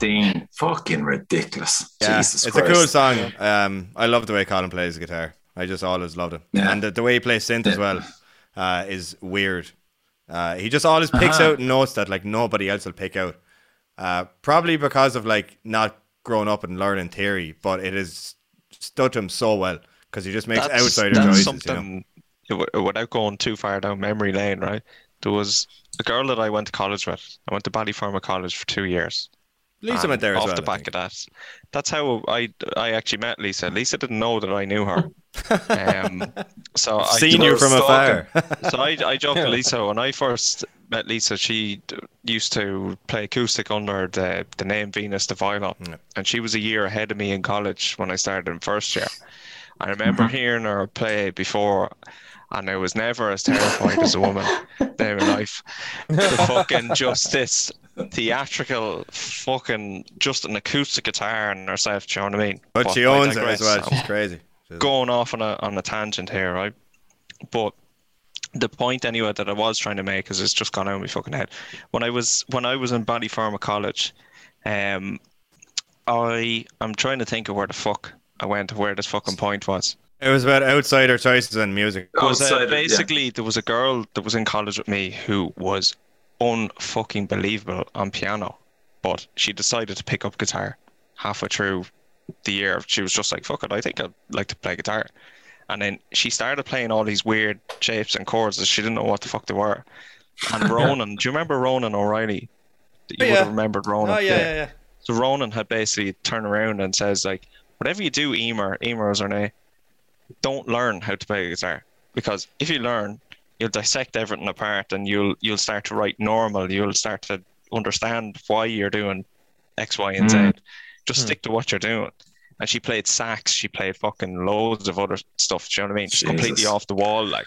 15. Fucking ridiculous. Yeah, Jesus it's Christ. a cool song. Um, I love the way Colin plays the guitar. I just always loved him. Yeah. and the, the way he plays synth as well uh, is weird. Uh, he just always picks Uh-huh. out notes that like nobody else will pick out. Uh, probably because of like not growing up and learning theory, but it has stood him so well because he just makes outsider that's choices. You know? something without going too far down memory lane, right? There was a girl that I went to college with. I went to Ballyfermot College for two years. Lisa went there as off well. the back of that. That's how I I actually met Lisa. Lisa didn't know that I knew her. <laughs> Um, so I've Seen you from afar. so I, I <laughs> joked to Lisa when I first met Lisa. She used to play acoustic under the, the name Venus de Viola, Yeah. and she was a year ahead of me in college when I started in first year. I remember hearing her play before, and I was never as terrified as a woman <laughs> day in my life. The fucking just this theatrical fucking just an acoustic guitar and herself. Do you know what I mean? but she I owns it as well. She's crazy. She's- going off on a on a tangent here, right? But the point anyway that I was trying to make is it's just gone out of my fucking head. When I was when I was in Ballyfermot College, um, I I'm trying to think of where the fuck I went, to where this fucking point was. It was about outsider choices and music. was uh, Outside it, yeah. basically there was a girl that was in college with me who was unfucking believable on piano, but she decided to pick up guitar halfway through the year. She was just like, "Fuck it, I think I'd like to play guitar," and then she started playing all these weird shapes and chords that she didn't know what the fuck they were. And <laughs> Ronan, do you remember Ronan O'Reilly? You Oh, would yeah. have remembered Ronan. Oh yeah, yeah, yeah. So Ronan had basically turned around and says like, whatever you do, Emer, Emer is her name, don't learn how to play guitar because if you learn, you'll dissect everything apart and you'll you'll start to write normal. You'll start to understand why you're doing X, Y, and Z. Mm. Just mm. stick to what you're doing. And she played sax. She played fucking loads of other stuff. Do you know what I mean? Just completely off the wall, like.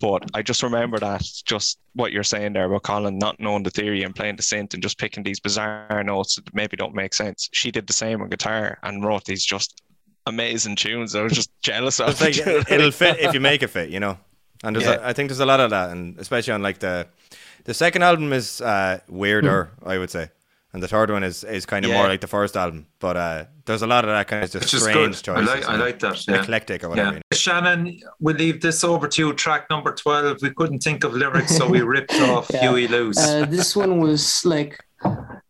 But I just remember that, just what you're saying there about Colin not knowing the theory and playing the synth and just picking these bizarre notes that maybe don't make sense. She did the same on guitar and wrote these just amazing tunes. I was just jealous of. It's like Do you know what I it'll fit if you make it fit, you know. And there's Yeah. a, I think there's a lot of that, and especially on like the the second album is uh, weirder, I would say, and the third one is is kind of Yeah. more like the first album. But uh, there's a lot of that kind of just Which strange good. I choices. like, I like that. Yeah. eclectic or whatever. Yeah. Shannon, we leave this over to you. Track number 12. We couldn't think of lyrics, so we <laughs> ripped off Yeah. Huey Lewis. Uh, this one was like,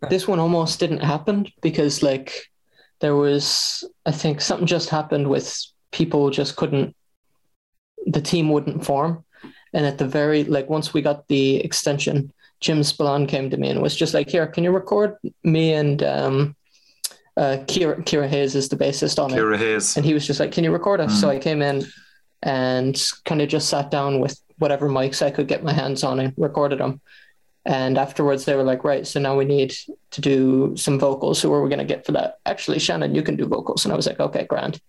this one almost didn't happen because like there was, I think something just happened with people just couldn't, the team wouldn't form. And at the very, like once we got the extension, Jim Spillane came to me and was just like, here, can you record me and um, uh, Kira, Kira Hayes is the bassist on it. Kira Hayes. And he was just like, Can you record us? So I came in and kind of just sat down with whatever mics I could get my hands on and recorded them. And afterwards, they were like, Right, so now we need to do some vocals. Who are we going to get for that? Actually, Shannon, you can do vocals. And I was like, Okay, grand.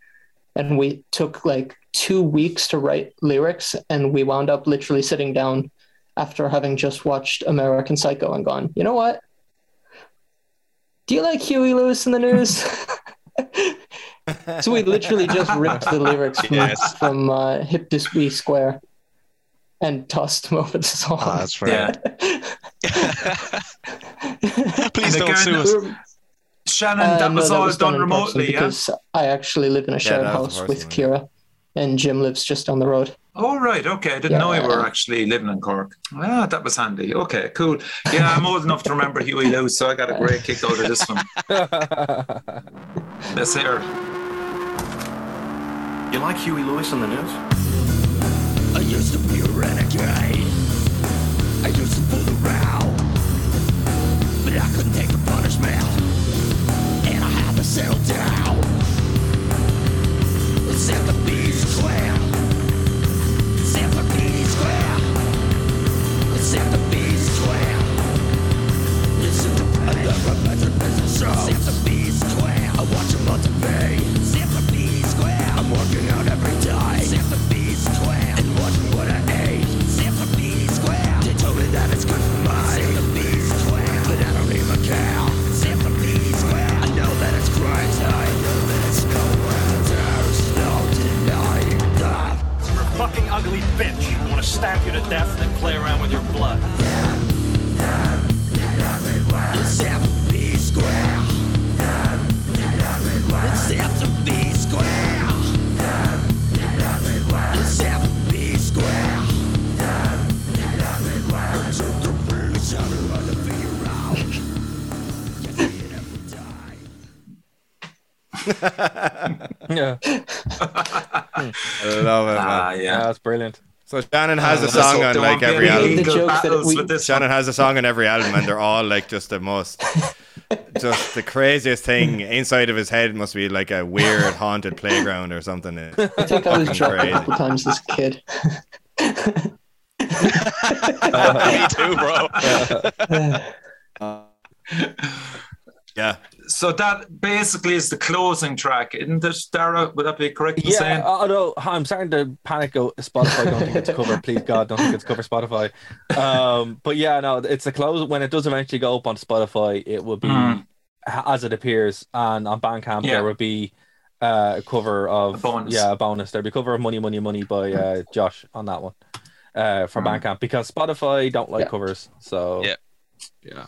And we took like two weeks to write lyrics. And we wound up literally sitting down after having just watched American Psycho and gone, You know what? Do you like Huey Lewis and the News? <laughs> so we literally just ripped the lyrics from, Yes. from uh, Hip to Be Square and tossed them <laughs> over the song. Ah, that's Yeah. <laughs> Please And don't sue us. Uh, Shannon, that no, was all done, in remotely, yeah? because I actually live in a shared that was the house with one, Kira, and Jim lives just down the road. Oh, right. Okay. I didn't know you Yeah. were actually living in Cork. Ah, that was handy. Okay, cool. Yeah, I'm old enough to remember Huey Lewis, so I got a great kick out of this one. <laughs> Let's hear it. You like Huey Lewis and the News? I used to <laughs> Yeah, I love it, man. Ah, yeah, yeah. that's brilliant. So Shannon has a song on like every album. The jokes that battles we- with this Shannon one. has a song on every album, and they're all like just the most, just the craziest thing. <laughs> Inside of his head must be like a weird haunted playground or something. I think I was Fucking dropped a crazy. couple times as a kid. <laughs> Me too, bro. Yeah, So that basically is the closing track, isn't it, Darragh? Would that be correct in Yeah, saying? although I'm starting to panic. Go Spotify. Don't think it's covered. Please God, don't think it's covered Spotify. Um, but yeah, no, it's a close. When it does eventually go up on Spotify, it will be Mm. as it appears, and on Bandcamp Yeah. there would be uh, a cover of A bonus. yeah, a bonus. There'd be a cover of Money, Money, Money by uh, Josh on that one uh, for Mm. Bandcamp because Spotify don't like Yeah. covers. So Yeah. yeah,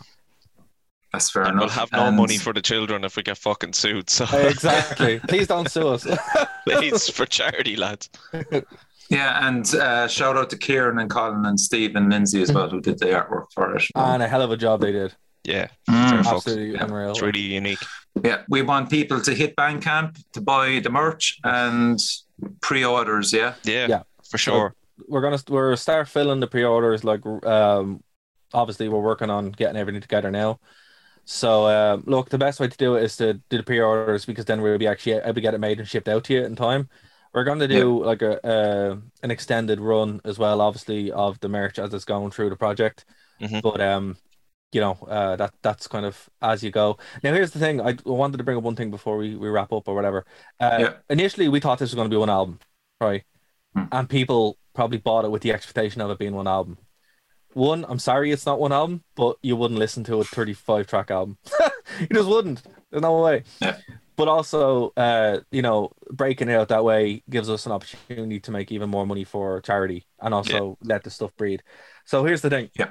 That's fair And we'll have no And- money for the children if we get fucking sued. So exactly. Please don't sue us. <laughs> please for charity, lads. <laughs> Yeah, and uh, shout out to Kieran and Colin and Steve and Lindsay as well, who did the artwork for it. and a hell of a job they did. Yeah, Mm. Absolutely Yeah. unreal. It's really unique. Yeah, we want people to hit Bandcamp to buy the merch and pre-orders. Yeah, Yeah, Yeah. for sure. we're gonna we're start filling the pre-orders like um obviously we're working on getting everything together now so um look the best way to do it is to do the pre-orders because then we'll be actually able to get it made and shipped out to you in time we're going to do like a uh, an extended run as well obviously of the merch as it's going through the project Mhm. but um you know uh that that's kind of as you go now here's the thing i wanted to bring up one thing before we, we wrap up or whatever uh Yeah. initially we thought this was going to be one album right Hmm. and people probably bought it with the expectation of it being one album. One, I'm sorry it's not one album, but you wouldn't listen to a 35 track album. <laughs> you just wouldn't. There's no way. Yeah. But also, uh, you know, breaking it out that way gives us an opportunity to make even more money for charity and also let the stuff breed. So here's the thing. Yeah.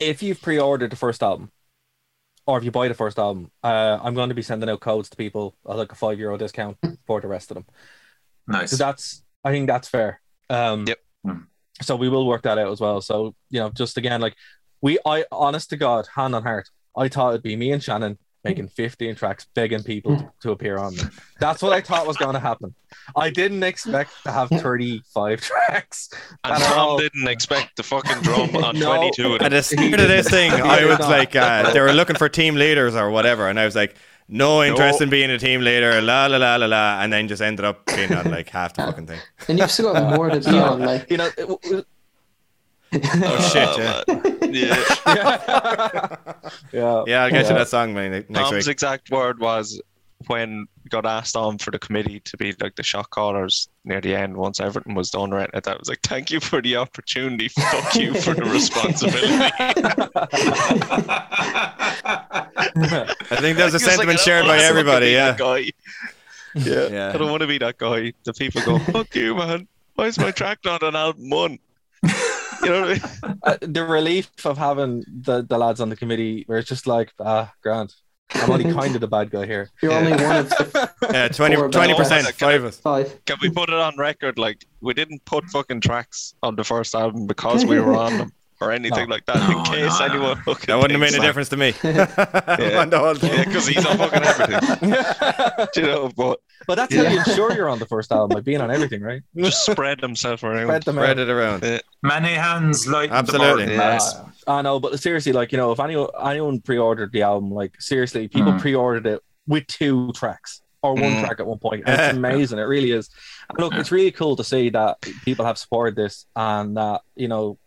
If you've pre-ordered the first album, or if you buy the first album, uh, I'm going to be sending out codes to people at like a five euro discount for the rest of them. nice. So that's I think that's fair. Um, Yep. Hmm. So we will work that out as well. So you know, just again, like we, I honest to God, hand on heart, I thought it'd be me and Shannon making 15 tracks, begging people to, to appear on them. That's what I thought was going to happen. I didn't expect to have 35 tracks. And At Tom all. didn't expect the fucking drum on <laughs> No. 22 of At them. the start of this thing, <laughs> I was No. like, uh, they were looking for team leaders or whatever, and I was like, no interest No. in being a team leader, la la la la la, and then just ended up being on like half the <laughs> ah. fucking thing. And you've still got more to be <laughs> on. Like, You know, it- it- oh, oh shit! Yeah. Yeah. <laughs> yeah. yeah, I'll get you Yeah. that song man, next Tom's week. exact word was when we got asked on for the committee to be like the shot callers near the end once everything was done right at that was like thank you for the opportunity <laughs> fuck you for the responsibility <laughs> I think there's a He was like, sentiment shared by everybody. Yeah, guy. yeah Yeah. I don't want to be that guy the people go fuck you man why is my track not on album one <laughs> you know what I mean Uh, the relief of having the, the lads on the committee where it's just like, ah, grand. I'm only kind of the bad guy here. you're only one of the <laughs> yeah, 20 Four percent, bells. five of us. five. Can we put it on record? Like we didn't put fucking tracks on the first album because we were on them or anything No. like that. No, in case no, no. anyone fucking That wouldn't have made thinks a difference to me. On the. <laughs> Yeah, because he's on fucking everything. <laughs> you know, but But that's how you ensure you're on the first album by being on everything, right? <laughs> just spread himself around. Spread them Spread it around. Many hands like Absolutely. the burden, Yeah. lads. I know, but seriously, like you know, if anyone anyone pre-ordered the album, like seriously, people Mm. pre-ordered it with two tracks or one Mm. track at one point, and it's amazing. It really is. And look, it's really cool to see that people have supported this, and that you know, w-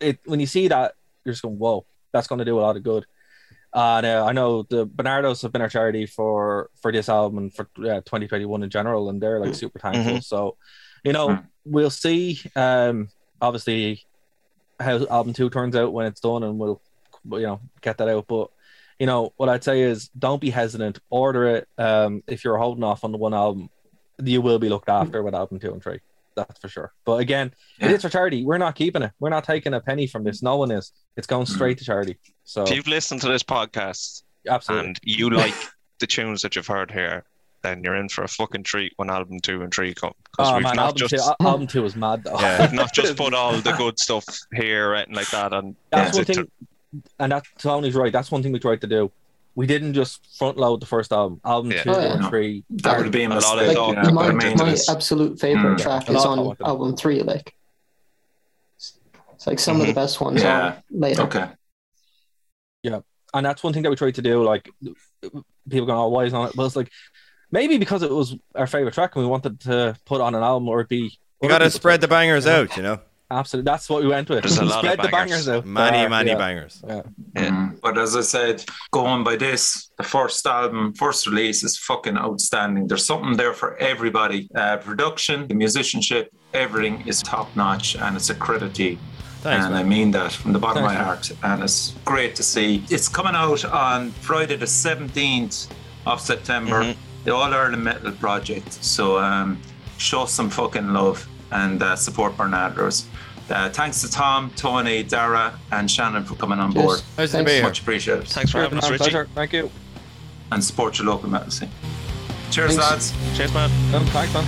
it when you see that, you're just going, "Whoa, that's going to do a lot of good." And uh, I know the Barnardo's have been our charity for for this album and for uh, 2021 in general, and they're like super thankful. So, you know, Mm. we'll see. Um, obviously, how album two turns out when it's done, and we'll you know get that out. But you know what I'd say is don't be hesitant. Order it. Um, if you're holding off on the one album, you will be looked after with album two and three. That's for sure. But again, it Yeah. is for charity. We're not keeping it. We're not taking a penny from this. No one is. It's going mm. straight to charity. So If you've listened to this podcast absolutely. and you like the tunes that you've heard here, then you're in for a fucking treat when album two and three come. Oh we've man, not album just two, al- album two was mad though. Yeah. we've not just <laughs> put all the good stuff here and like that. And That's one to- and that Tony's right. That's one thing we tried to do. We didn't just front load the first album. Album Yeah. two Oh, yeah. and three. That would be a A lot of mistake. thought yeah, went but I my, my absolute favorite Mm. track A is on thought went in. album three. Like, it's like some of the best ones Yeah. on later. Okay. Yeah, and that's one thing that we tried to do. Like people going, "Oh, why is on it?" Well, it's like maybe because it was our favorite track and we wanted to put on an album or it be. You gotta spread the bangers out, you know. Absolutely, that's what we went with. There's a lot of spread the bangers. bangers out. Many, There, many yeah. bangers. Yeah. Yeah. Mm. But as I said, going by this, the first album, first release is fucking outstanding. There's something there for everybody. Uh, production, the musicianship, everything is top notch, and it's a credit to you. Thanks, and man. I mean that from the bottom Thanks, of my heart. And it's great to see. It's coming out on Friday, the 17th of September, Mhm. the All Ireland Metal Project. So um, show some fucking love and uh, support Barnardo's. Uh, thanks to Tom, Tony, Darragh, and Shannon for coming on Cheers. board. Nice to Thanks. be here. Much appreciated. Thanks for having us, Our Richie. pleasure. Thank you. And support your local metal scene. Cheers, Thanks. lads. Cheers, man. Um, thanks, man.